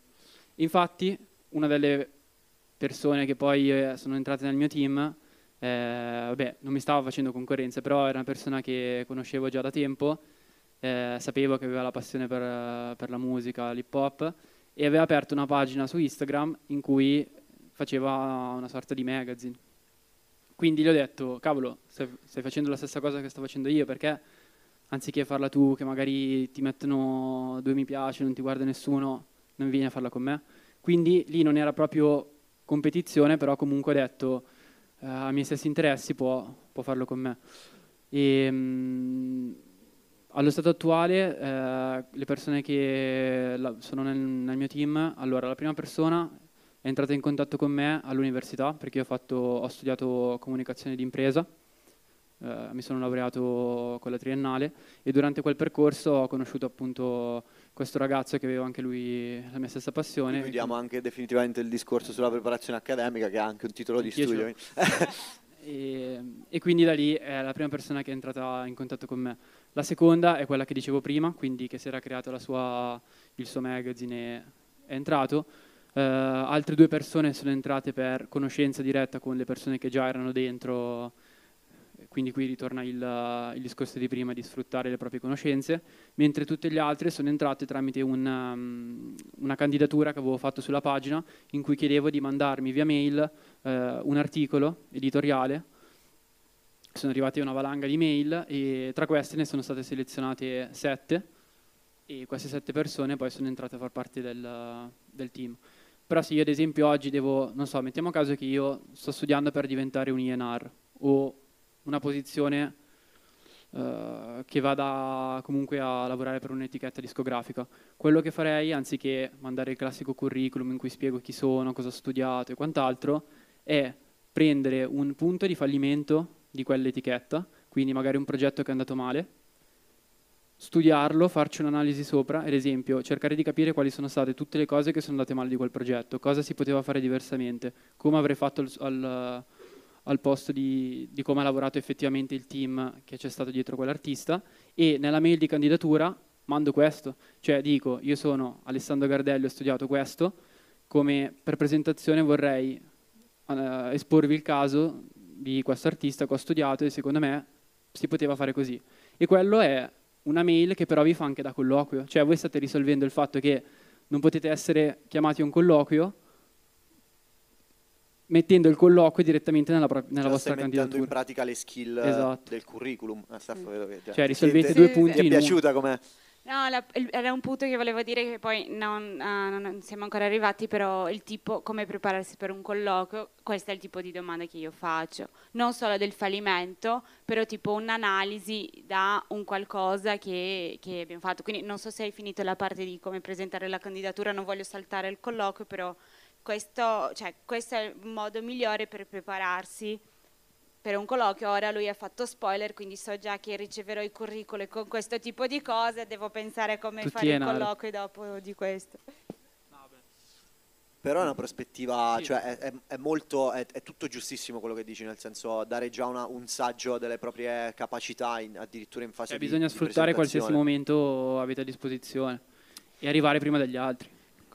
Infatti, una delle persone che poi eh, sono entrate nel mio team, eh, vabbè, non mi stava facendo concorrenza, però era una persona che conoscevo già da tempo, eh, sapevo che aveva la passione per, eh, per la musica, l'hip hop, e aveva aperto una pagina su Instagram in cui faceva una sorta di magazine. Quindi gli ho detto, cavolo, stai, stai facendo la stessa cosa che sto facendo io, perché anziché farla tu, che magari ti mettono due mi piace, non ti guarda nessuno, non vieni a farla con me. Quindi lì non era proprio competizione, però comunque ho detto, eh, a miei stessi interessi può, può farlo con me. E, mm, Allo stato attuale, eh, le persone che la- sono nel, nel mio team, allora la prima persona è entrata in contatto con me all'università perché io ho, fatto- ho studiato comunicazione d'impresa, eh, mi sono laureato con la triennale e durante quel percorso ho conosciuto appunto questo ragazzo che aveva anche lui la mia stessa passione. Chiudiamo anche definitivamente il discorso sulla preparazione accademica, che ha anche un titolo di studio. E, e quindi da lì è la prima persona che è entrata in contatto con me. La seconda è quella che dicevo prima, quindi che si era creato la sua- il suo magazine è entrato. Eh, altre due persone sono entrate per conoscenza diretta con le persone che già erano dentro, quindi qui ritorna il, il discorso di prima di sfruttare le proprie conoscenze, mentre tutte le altre sono entrate tramite un, um, una candidatura che avevo fatto sulla pagina in cui chiedevo di mandarmi via mail eh, un articolo editoriale. Sono arrivate una valanga di mail e tra queste ne sono state selezionate sette e queste sette persone poi sono entrate a far parte del, del team. Però se io ad esempio oggi devo, non so, mettiamo caso che io sto studiando per diventare un INR o una posizione eh, che vada comunque a lavorare per un'etichetta discografica. Quello che farei, anziché mandare il classico curriculum in cui spiego chi sono, cosa ho studiato e quant'altro, è prendere un punto di fallimento di quell'etichetta, quindi magari un progetto che è andato male, studiarlo, farci un'analisi sopra, ad esempio cercare di capire quali sono state tutte le cose che sono andate male di quel progetto, cosa si poteva fare diversamente, come avrei fatto al, al- al posto di, di come ha lavorato effettivamente il team che c'è stato dietro quell'artista e nella mail di candidatura mando questo, cioè dico io sono Alessandro Gardelli, ho studiato questo, come per presentazione vorrei eh, esporvi il caso di questo artista che ho studiato e secondo me si poteva fare così. E quello è una mail che però vi fa anche da colloquio, cioè voi state risolvendo il fatto che non potete essere chiamati a un colloquio mettendo il colloquio direttamente nella, pro- nella Già vostra stai mettendo in candidatura. pratica le skill Esatto. del curriculum. Eh, Staffo, vedo che Cioè, risolvete siete- due punti Ti è piaciuta come... No, la- era un punto che volevo dire che poi non, ah, non siamo ancora arrivati, però il tipo come prepararsi per un colloquio, questo è il tipo di domanda che io faccio. Non solo del fallimento, però tipo un'analisi da un qualcosa che, che abbiamo fatto. Quindi non so se hai finito la parte di come presentare la candidatura, non voglio saltare il colloquio, però questo, cioè, questo è il modo migliore per prepararsi per un colloquio. Ora lui ha fatto spoiler, quindi so già che riceverò i curricoli con questo tipo di cose, devo pensare come Tutti fare il colloquio dopo di questo. Però è una prospettiva, cioè è, è- è molto, è, è tutto giustissimo quello che dici, nel senso dare già una- un saggio delle proprie capacità, in- addirittura in fase Cioè, di bisogna di sfruttare qualsiasi momento avete a disposizione e arrivare prima degli altri.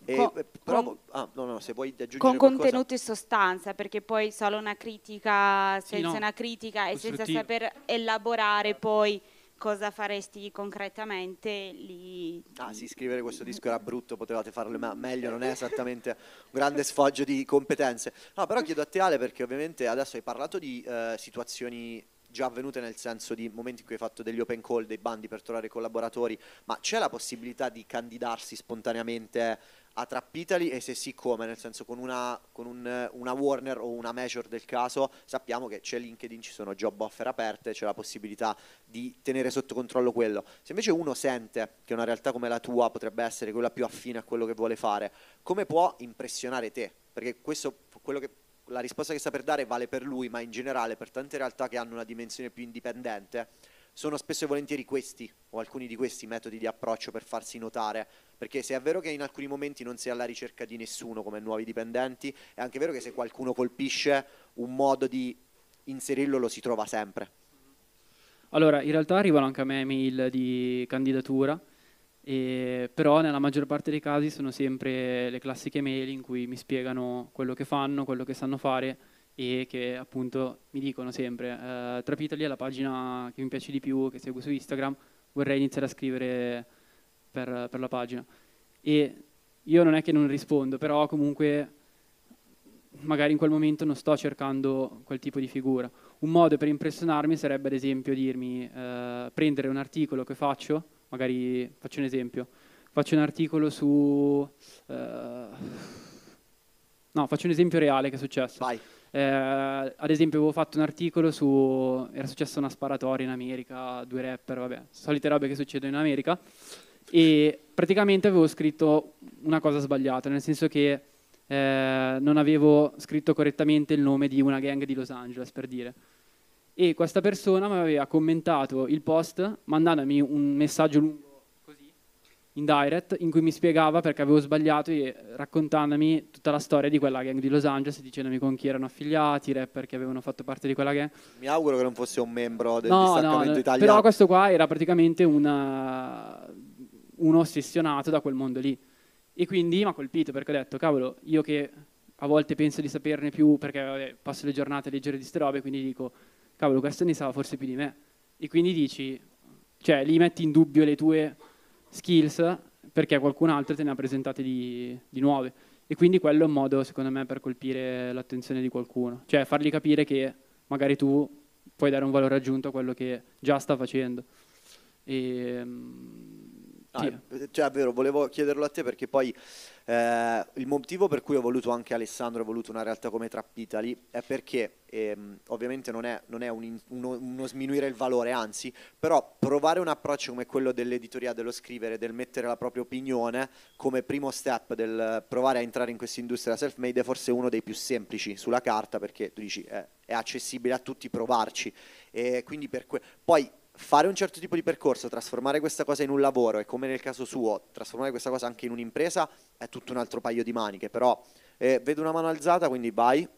E, eh, però, con- ah, no, no, se vuoi aggiungere Con qualcosa. contenuto e sostanza, perché poi solo una critica senza no, una critica e senza saper elaborare poi cosa faresti concretamente lì Ah sì, scrivere questo disco era brutto, potevate farlo me- meglio, non è esattamente un grande sfoggio di competenze. No, però chiedo a te Ale perché ovviamente adesso hai parlato di eh, situazioni già avvenute nel senso di momenti in cui hai fatto degli open call, dei bandi per trovare collaboratori, ma c'è la possibilità di candidarsi spontaneamente a Trappitali e se sì come, nel senso con una, con un, una Warner o una Major del caso, sappiamo che c'è LinkedIn, ci sono job offer aperte, c'è la possibilità di tenere sotto controllo quello. Se invece uno sente che una realtà come la tua potrebbe essere quella più affine a quello che vuole fare, come può impressionare te? Perché questo, quello che, la risposta che sta per dare vale per lui, ma in generale per tante realtà che hanno una dimensione più indipendente, sono spesso e volentieri questi o alcuni di questi metodi di approccio per farsi notare. Perché se è vero che in alcuni momenti non si è alla ricerca di nessuno come nuovi dipendenti, è anche vero che se qualcuno colpisce un modo di inserirlo lo si trova sempre. Allora, in realtà arrivano anche a me mail di candidatura, e- però nella maggior parte dei casi sono sempre le classiche mail in cui mi spiegano quello che fanno, quello che sanno fare e che appunto mi dicono sempre eh, Trapitali è la pagina che mi piace di più, che seguo su Instagram, vorrei iniziare a scrivere per, per la pagina. E io non è che non rispondo, però comunque magari in quel momento non sto cercando quel tipo di figura. Un modo per impressionarmi sarebbe ad esempio dirmi, eh, prendere un articolo che faccio, magari faccio un esempio, faccio un articolo su... eh, no, faccio un esempio reale che è successo. Eh, ad esempio avevo fatto un articolo su, era successa una sparatoria in America, due rapper, vabbè, solite robe che succedono in America, e praticamente avevo scritto una cosa sbagliata, nel senso che eh, non avevo scritto correttamente il nome di una gang di Los Angeles, per dire. E questa persona mi aveva commentato il post mandandomi un messaggio lungo in direct in cui mi spiegava perché avevo sbagliato e raccontandomi tutta la storia di quella gang di Los Angeles, dicendomi con chi erano affiliati, rapper che avevano fatto parte di quella gang. Mi auguro che non fosse un membro del No, distaccamento no, no, italiano. però questo qua era praticamente una- uno ossessionato da quel mondo lì. E quindi mi ha colpito perché ho detto, cavolo, io che a volte penso di saperne più perché vabbè, passo le giornate a leggere di ste robe, quindi dico, cavolo, questo ne sa forse più di me. E quindi dici, cioè lì metti in dubbio le tue skills perché qualcun altro te ne ha presentate di, di nuove. E quindi quello è un modo, secondo me, per colpire l'attenzione di qualcuno. Cioè fargli capire che magari tu puoi dare un valore aggiunto a quello che già sta facendo. E, mm, No, sì. eh, cioè, è vero, volevo chiederlo a te perché poi eh, il motivo per cui ho voluto anche Alessandro, ho voluto una realtà come Trap Italy, è perché ehm, ovviamente non è, non è un uno, uno sminuire il valore, anzi, però provare un approccio come quello dell'editoria, dello scrivere, del mettere la propria opinione come primo step del provare a entrare in questa industria self-made è forse uno dei più semplici sulla carta perché tu dici eh, è accessibile a tutti provarci. E quindi per que- poi fare un certo tipo di percorso, trasformare questa cosa in un lavoro e come nel caso suo, trasformare questa cosa anche in un'impresa è tutto un altro paio di maniche, però eh, vedo una mano alzata, quindi vai.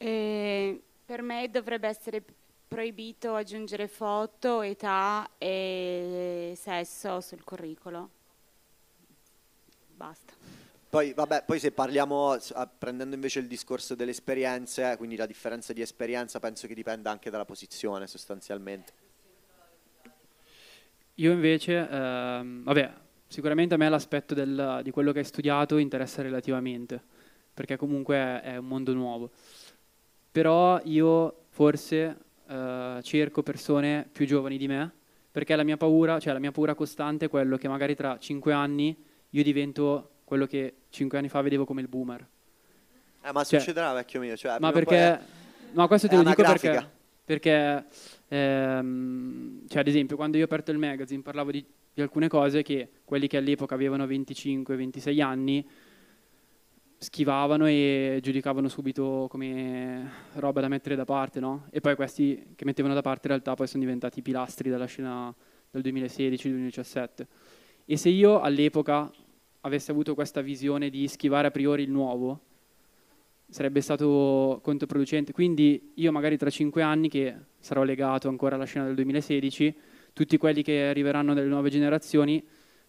E per me dovrebbe essere proibito aggiungere foto, età e sesso sul curriculum. Basta. Poi, vabbè, poi se parliamo, prendendo invece il discorso delle esperienze, quindi la differenza di esperienza penso che dipenda anche dalla posizione sostanzialmente. Io invece, ehm, vabbè, sicuramente a me l'aspetto del- di quello che hai studiato interessa relativamente, perché comunque è, è un mondo nuovo. Però io forse eh, cerco persone più giovani di me, perché la mia paura, cioè la mia paura costante è quello che magari tra cinque anni io divento quello che cinque anni fa vedevo come il boomer. Eh, ma Cioè- succederà, vecchio mio. Cioè, Ma perché, ma questo te lo dico perché, perché ehm, cioè ad esempio quando io ho aperto il magazine parlavo di, di alcune cose che quelli che all'epoca avevano 25-26 anni schivavano e giudicavano subito come roba da mettere da parte, no? E poi questi che mettevano da parte in realtà poi sono diventati pilastri della scena del 2016-2017. E se io all'epoca avessi avuto questa visione di schivare a priori il nuovo, sarebbe stato controproducente. Quindi io magari tra cinque anni, che sarò legato ancora alla scena del 2016, tutti quelli che arriveranno dalle nuove generazioni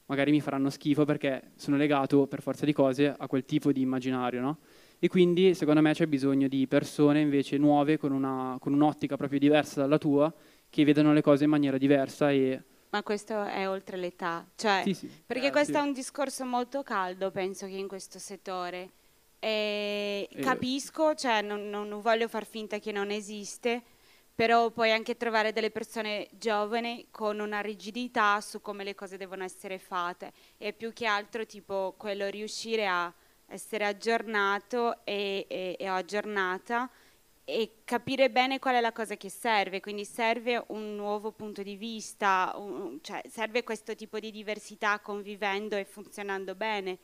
magari mi faranno schifo perché sono legato per forza di cose a quel tipo di immaginario, no? E quindi secondo me c'è bisogno di persone invece nuove con, una- con un'ottica proprio diversa dalla tua, che vedono le cose in maniera diversa e Ma questo è oltre l'età, cioè, Sì, sì. perché Eh, questo sì. è un discorso molto caldo, penso che in questo settore. E Eh. capisco, cioè, non, non- non voglio far finta che non esiste, però puoi anche trovare delle persone giovani con una rigidità su come le cose devono essere fatte e più che altro tipo quello riuscire a essere aggiornato e, e- e aggiornata e capire bene qual è la cosa che serve, quindi serve un nuovo punto di vista, un- cioè serve questo tipo di diversità convivendo e funzionando bene.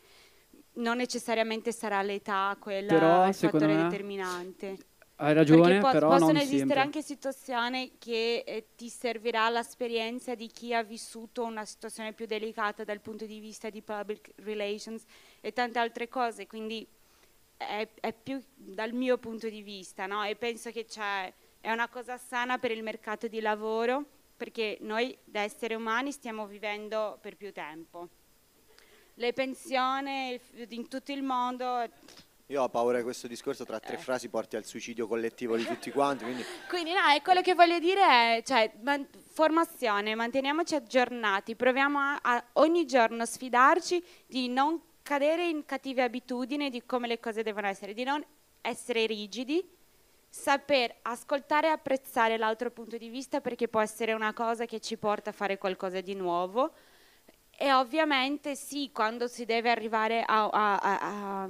Non necessariamente sarà l'età quella Però, il fattore me, determinante. Hai ragione, po- però possono esistere sempre. anche situazioni che eh, ti servirà l'esperienza di chi ha vissuto una situazione più delicata dal punto di vista di public relations e tante altre cose, quindi è, è più dal mio punto di vista, no? E penso che c'è, è una cosa sana per il mercato di lavoro perché noi da esseri umani stiamo vivendo per più tempo. le pensioni in tutto il mondo. Io ho paura che questo discorso tra tre frasi porti al suicidio collettivo di tutti quanti, quindi Quindi no, è quello che voglio dire è, cioè, man- formazione, manteniamoci aggiornati, proviamo a, a ogni giorno sfidarci di non cadere in cattive abitudini di come le cose devono essere, di non essere rigidi, saper ascoltare e apprezzare l'altro punto di vista perché può essere una cosa che ci porta a fare qualcosa di nuovo. E ovviamente sì, quando si deve arrivare a, a- a- a-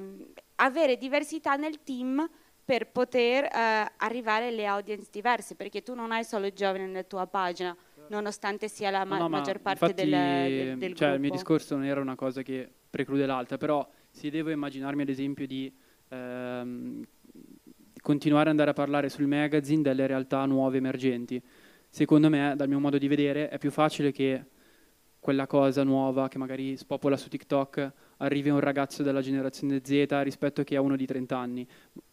avere diversità nel team per poter eh, arrivare alle audience diverse, perché tu non hai solo giovani nella tua pagina, nonostante sia la ma- No, no, ma maggior parte infatti, del, del, del cioè, il mio discorso non era una cosa che preclude l'altra, però se devo immaginarmi ad esempio di ehm, continuare ad andare a parlare sul magazine delle realtà nuove emergenti, secondo me, dal mio modo di vedere, è più facile che quella cosa nuova che magari spopola su TikTok arrivi un ragazzo della generazione Z rispetto a chi ha uno di 30 anni.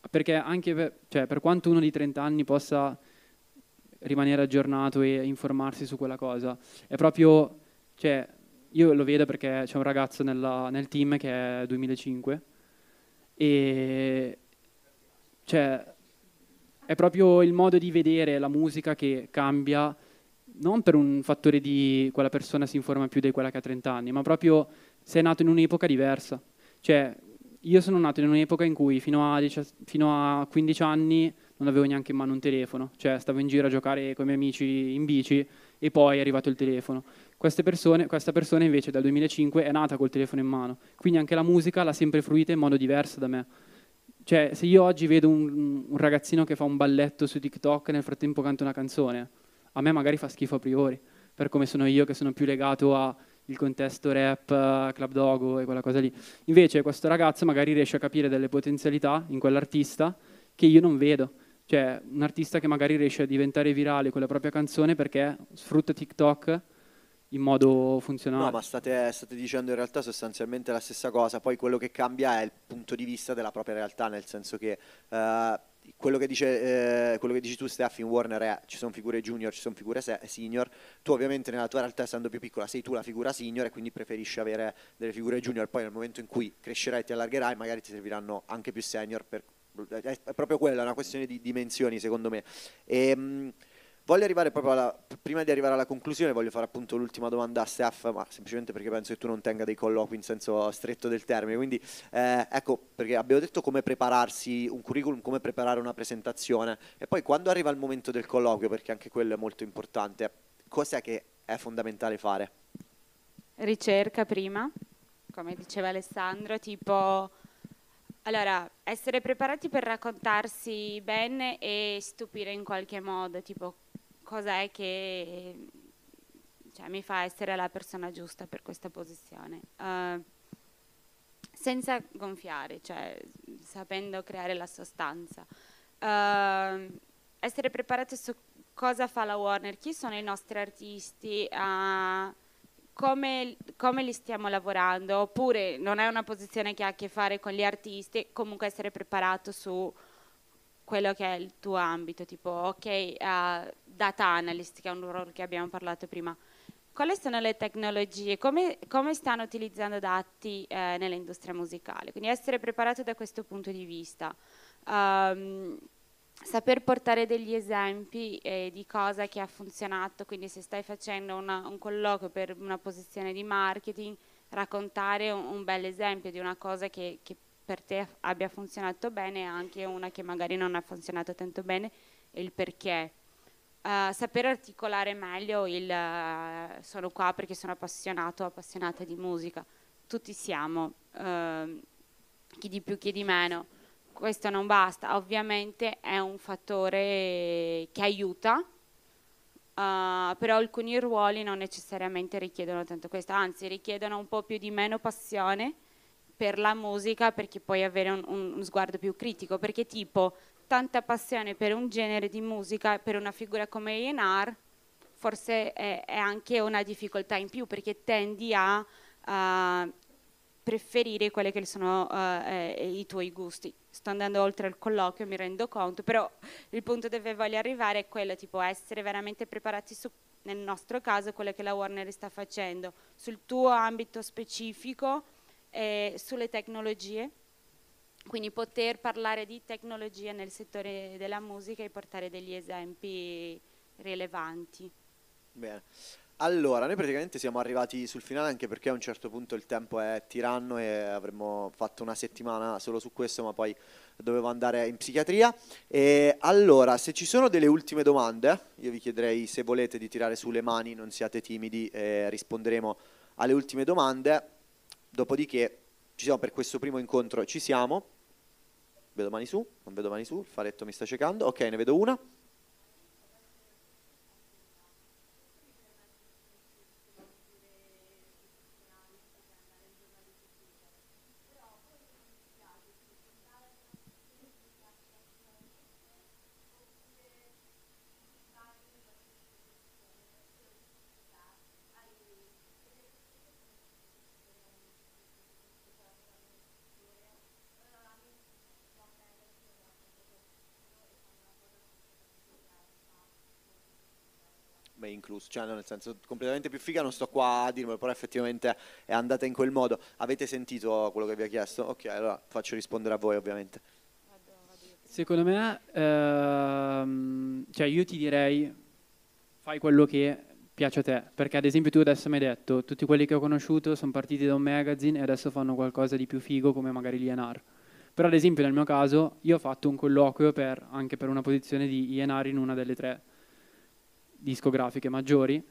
Perché anche per, cioè, per quanto uno di 30 anni possa rimanere aggiornato e informarsi su quella cosa, è proprio, cioè, io lo vedo perché c'è un ragazzo nella- nel team che è 2005 e cioè, è proprio il modo di vedere la musica che cambia non per un fattore di quella persona si informa più di quella che ha 30 anni, ma proprio se è nato in un'epoca diversa. Cioè, io sono nato in un'epoca in cui fino a, 10 fino a 15 anni non avevo neanche in mano un telefono, cioè stavo in giro a giocare con i miei amici in bici e poi è arrivato il telefono. Persone, questa persona invece dal 2005 è nata col telefono in mano, quindi anche la musica l'ha sempre fruita in modo diverso da me. Cioè, se io oggi vedo un, un ragazzino che fa un balletto su TikTok e nel frattempo canta una canzone, a me magari fa schifo a priori, per come sono io che sono più legato al contesto rap, club dogo e quella cosa lì. Invece questo ragazzo magari riesce a capire delle potenzialità in quell'artista che io non vedo. Cioè, un artista che magari riesce a diventare virale con la propria canzone perché sfrutta TikTok in modo funzionale. No, ma state, state dicendo in realtà sostanzialmente la stessa cosa, poi quello che cambia è il punto di vista della propria realtà, nel senso che eh, quello, che dice, eh, quello che dici tu Steph in Warner è ci sono figure junior, ci sono figure se- senior, tu ovviamente nella tua realtà essendo più piccola sei tu la figura senior e quindi preferisci avere delle figure junior, poi nel momento in cui crescerai e ti allargherai magari ti serviranno anche più senior, per- è proprio quella, è una questione di dimensioni secondo me. E, Voglio arrivare proprio alla, prima di arrivare alla conclusione, voglio fare appunto l'ultima domanda a Steph, ma semplicemente perché penso che tu non tenga dei colloqui in senso stretto del termine. Quindi, eh, ecco, perché abbiamo detto come prepararsi un curriculum, come preparare una presentazione, e poi quando arriva il momento del colloquio, perché anche quello è molto importante, cos'è che è fondamentale fare? ricerca prima, come diceva Alessandro, tipo allora, essere preparati per raccontarsi bene e stupire in qualche modo, tipo cos'è che cioè, mi fa essere la persona giusta per questa posizione. Eh, senza gonfiare, cioè sapendo creare la sostanza. Eh, essere preparati su cosa fa la Warner, chi sono i nostri artisti, eh, come, come li stiamo lavorando, oppure non è una posizione che ha a che fare con gli artisti, comunque essere preparato su quello che è il tuo ambito, tipo ok, eh, data analyst, che è un ruolo che abbiamo parlato prima. Quali sono le tecnologie? Come, come stanno utilizzando dati eh, nell'industria musicale? Quindi essere preparato da questo punto di vista. Um, saper portare degli esempi eh, di cosa che ha funzionato, quindi se stai facendo una, un colloquio per una posizione di marketing, raccontare un, un bel esempio di una cosa che, che per te abbia funzionato bene e anche una che magari non ha funzionato tanto bene e il perché. Uh, saper articolare meglio il uh, sono qua perché sono appassionato o appassionata di musica. Tutti siamo, uh, chi di più, chi di meno. Questo non basta, ovviamente è un fattore che aiuta, però alcuni ruoli non necessariamente richiedono tanto questo, anzi richiedono un po' più di meno passione per la musica perché puoi avere un, un, uno sguardo più critico, perché tipo tanta passione per un genere di musica, per una figura come A&R, forse è, è, anche una difficoltà in più perché tendi a uh, preferire quelli che sono uh, eh, i tuoi gusti. Sto andando oltre il colloquio, mi rendo conto, però il punto dove voglio arrivare è quello, tipo essere veramente preparati su, nel nostro caso, quello che la Warner sta facendo, sul tuo ambito specifico, e sulle tecnologie, quindi poter parlare di tecnologia nel settore della musica e portare degli esempi rilevanti. Bene. Allora, noi praticamente siamo arrivati sul finale anche perché a un certo punto il tempo è tiranno e avremmo fatto una settimana solo su questo, ma poi dovevo andare in psichiatria. E allora, se ci sono delle ultime domande, io vi chiederei se volete di tirare su le mani, non siate timidi, risponderemo alle ultime domande. Dopodiché, ci siamo per questo primo incontro, ci siamo. Vedo mani su, non vedo mani su, il faretto mi sta cercando. Ok, ne vedo una. Incluso, cioè nel senso completamente più figa, non sto qua a dirmelo, però effettivamente è andata in quel modo. Avete sentito quello che vi ha chiesto? Ok, allora faccio rispondere a voi ovviamente. Secondo me, ehm, cioè io ti direi fai quello che piace a te, perché ad esempio tu adesso mi hai detto tutti quelli che ho conosciuto sono partiti da un magazine e adesso fanno qualcosa di più figo come magari l'INR. Però ad esempio nel mio caso io ho fatto un colloquio per, anche per una posizione di INR in una delle tre discografiche maggiori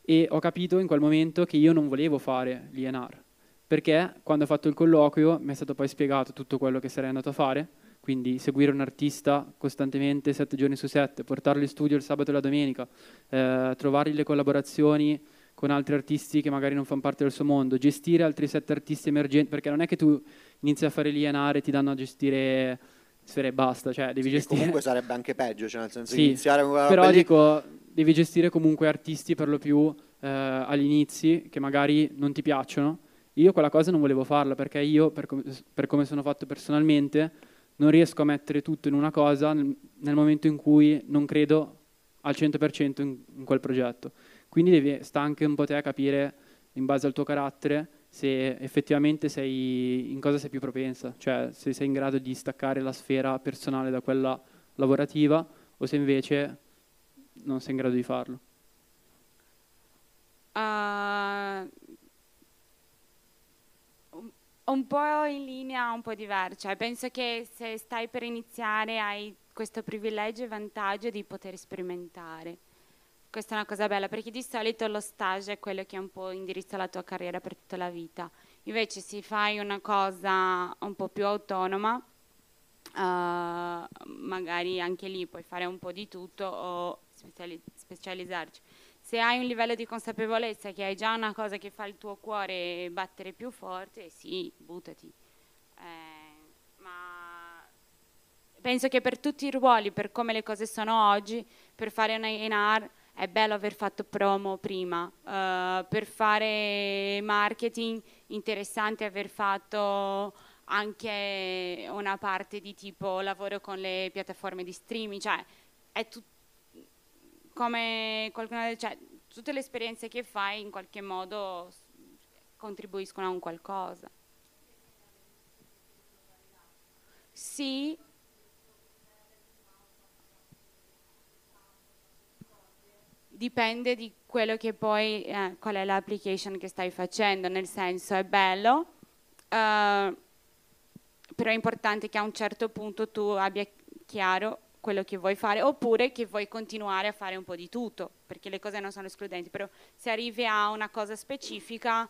e ho capito in quel momento che io non volevo fare l'INR perché quando ho fatto il colloquio mi è stato poi spiegato tutto quello che sarei andato a fare quindi seguire un artista costantemente sette giorni su sette, portarlo in studio il sabato e la domenica, eh, trovargli le collaborazioni con altri artisti che magari non fanno parte del suo mondo, gestire altri sette artisti emergenti, perché non è che tu inizi a fare l'INR e ti danno a gestire sfere e basta, cioè devi Che gestire... comunque sarebbe anche peggio, cioè nel senso Sì, iniziare però lì- dico, devi gestire comunque artisti per lo più eh, agli che magari non ti piacciono. Io quella cosa non volevo farla perché io, per, com- per come sono fatto personalmente, non riesco a mettere tutto in una cosa nel, nel momento in cui non credo al 100% in, in quel progetto. Quindi devi, sta anche un po' te a capire, in base al tuo carattere, se effettivamente sei in cosa sei più propensa, cioè se sei in grado di staccare la sfera personale da quella lavorativa o se invece non sei in grado di farlo. Ah, un- po' in linea, un po' diverso. Cioè, penso che se stai per iniziare hai questo privilegio e vantaggio di poter sperimentare. Questa è una cosa bella perché di solito lo stage è quello che un po' indirizza la tua carriera per tutta la vita. Invece se fai una cosa un po' più autonoma, eh, magari anche lì puoi fare un po' di tutto o speciali- specializzarci. Se hai un livello di consapevolezza che hai già una cosa che fa il tuo cuore battere più forte, sì, buttati. Eh, ma penso che per tutti i ruoli, per come le cose sono oggi, per fare una INR è bello aver fatto promo prima, eh, per fare marketing interessante aver fatto anche una parte di tipo lavoro con le piattaforme di streaming, cioè è tutto come detto, cioè, tutte le esperienze che fai in qualche modo contribuiscono a un qualcosa. Sì, dipende di quello che poi, eh, qual è l'application che stai facendo, nel senso è bello, eh, però è importante che a un certo punto tu abbia chiaro quello che vuoi fare oppure che vuoi continuare a fare un po' di tutto, perché le cose non sono escludenti, però se arrivi a una cosa specifica,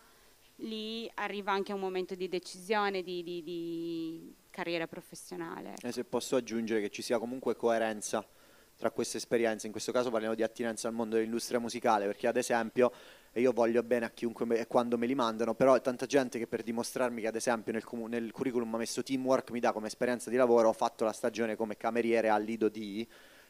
lì arriva anche un momento di decisione, di, di- di carriera professionale. E se posso aggiungere che ci sia comunque coerenza tra queste esperienze, in questo caso parliamo di attinenza al mondo dell'industria musicale, perché ad esempio e io voglio bene a chiunque me- quando me li mandano, però è tanta gente che per dimostrarmi che ad esempio nel, nel curriculum ha messo teamwork mi dà come esperienza di lavoro, ho fatto la stagione come cameriere al Lido D,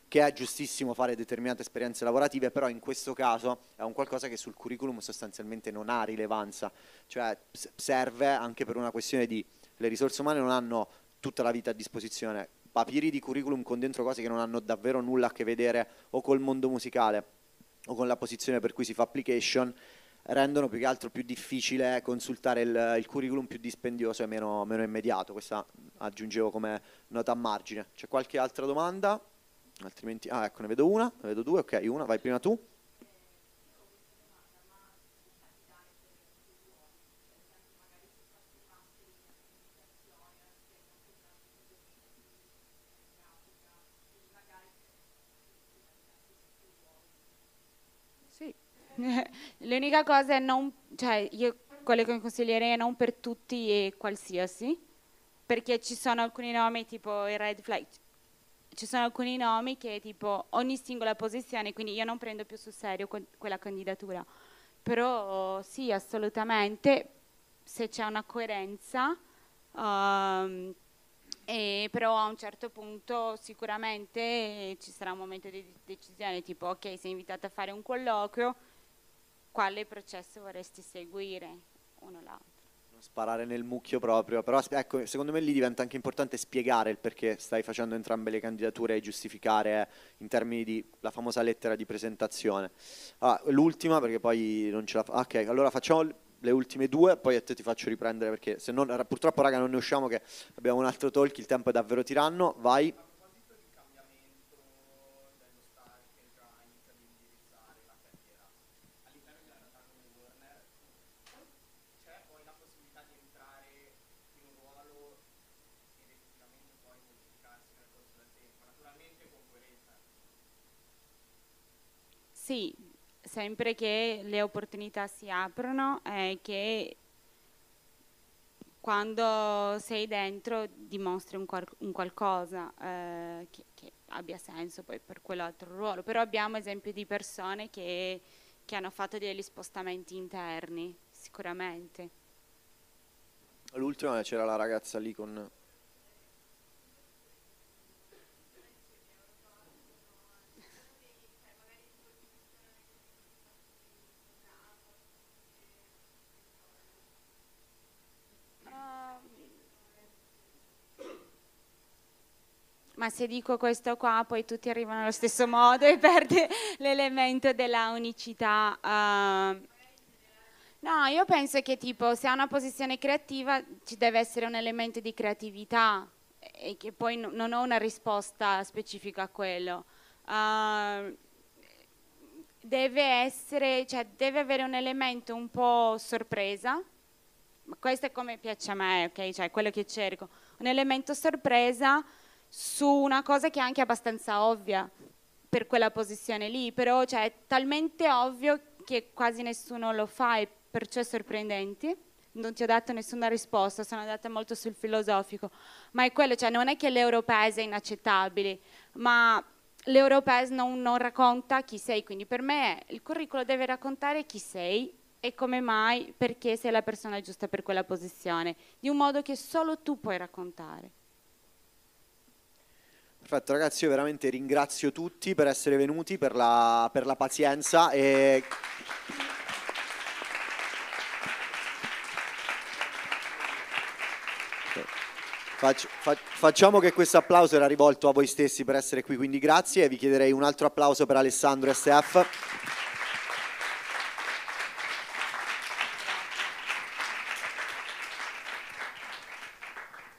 che è giustissimo fare determinate esperienze lavorative, però in questo caso è un qualcosa che sul curriculum sostanzialmente non ha rilevanza, cioè serve anche per una questione di le risorse umane non hanno tutta la vita a disposizione, papiri di curriculum con dentro cose che non hanno davvero nulla a che vedere o col mondo musicale o con la posizione per cui si fa application, rendono più che altro più difficile consultare il, il curriculum più dispendioso e meno, meno immediato. Questa aggiungevo come nota a margine. C'è qualche altra domanda? Altrimenti, ah ecco, ne vedo una, ne vedo due, ok, una, vai prima tu. Sì. L'unica cosa è non, cioè io quello che consiglierei è non per tutti e qualsiasi, perché ci sono alcuni nomi tipo i red flag, ci sono alcuni nomi che tipo ogni singola posizione, quindi io non prendo più sul serio que- quella candidatura. Però sì, assolutamente, se c'è una coerenza, ehm, e però a un certo punto sicuramente ci sarà un momento di decisione, tipo ok, sei invitata a fare un colloquio, quale processo vorresti seguire, uno l'altro. Non sparare nel mucchio proprio, però ecco, secondo me lì diventa anche importante spiegare il perché stai facendo entrambe le candidature e giustificare in termini di la famosa lettera di presentazione. Ah, l'ultima perché poi non ce la fa. Ok, allora facciamo le ultime due, poi a te ti faccio riprendere perché se no purtroppo raga non ne usciamo che abbiamo un altro talk, il tempo è davvero tiranno. Vai. Sì, sempre che le opportunità si aprono e che quando sei dentro dimostri un, un qualcosa eh, che, che abbia senso poi per quell'altro ruolo. Però abbiamo esempi di persone che, che hanno fatto degli spostamenti interni, sicuramente. L'ultima c'era la ragazza lì con Ma se dico questo qua, poi tutti arrivano allo stesso modo e perde l'elemento della unicità. uh. No, io penso che tipo se ha una posizione creativa ci deve essere un elemento di creatività e che poi no- non ho una risposta specifica a quello. Uh, deve essere, cioè deve avere un elemento un po' sorpresa, questo è come piace a me, ok? Cioè quello che cerco. Un elemento sorpresa su una cosa che è anche abbastanza ovvia per quella posizione lì, però cioè, è talmente ovvio che quasi nessuno lo fa e perciò è sorprendente. Non ti ho dato nessuna risposta, sono andata molto sul filosofico, ma è quello, cioè non è che l'europese è inaccettabile, ma l'europese non, non racconta chi sei, quindi per me il curriculum deve raccontare chi sei e come mai, perché sei la persona giusta per quella posizione, di un modo che solo tu puoi raccontare. Perfetto ragazzi, io veramente ringrazio tutti per essere venuti, per la, per la pazienza e... Facciamo che questo applauso era rivolto a voi stessi per essere qui, quindi grazie e vi chiederei un altro applauso per Alessandro SF.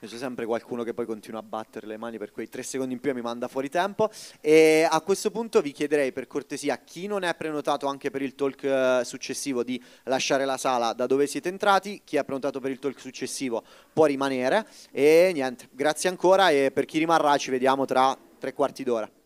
C'è sempre qualcuno che poi continua a battere le mani per quei tre secondi in più e mi manda fuori tempo. E a questo punto vi chiederei per cortesia, chi non è prenotato anche per il talk eh, successivo, di lasciare la sala da dove siete entrati. Chi è prenotato per il talk successivo può rimanere. E niente, grazie ancora e per chi rimarrà ci vediamo tra tre quarti d'ora.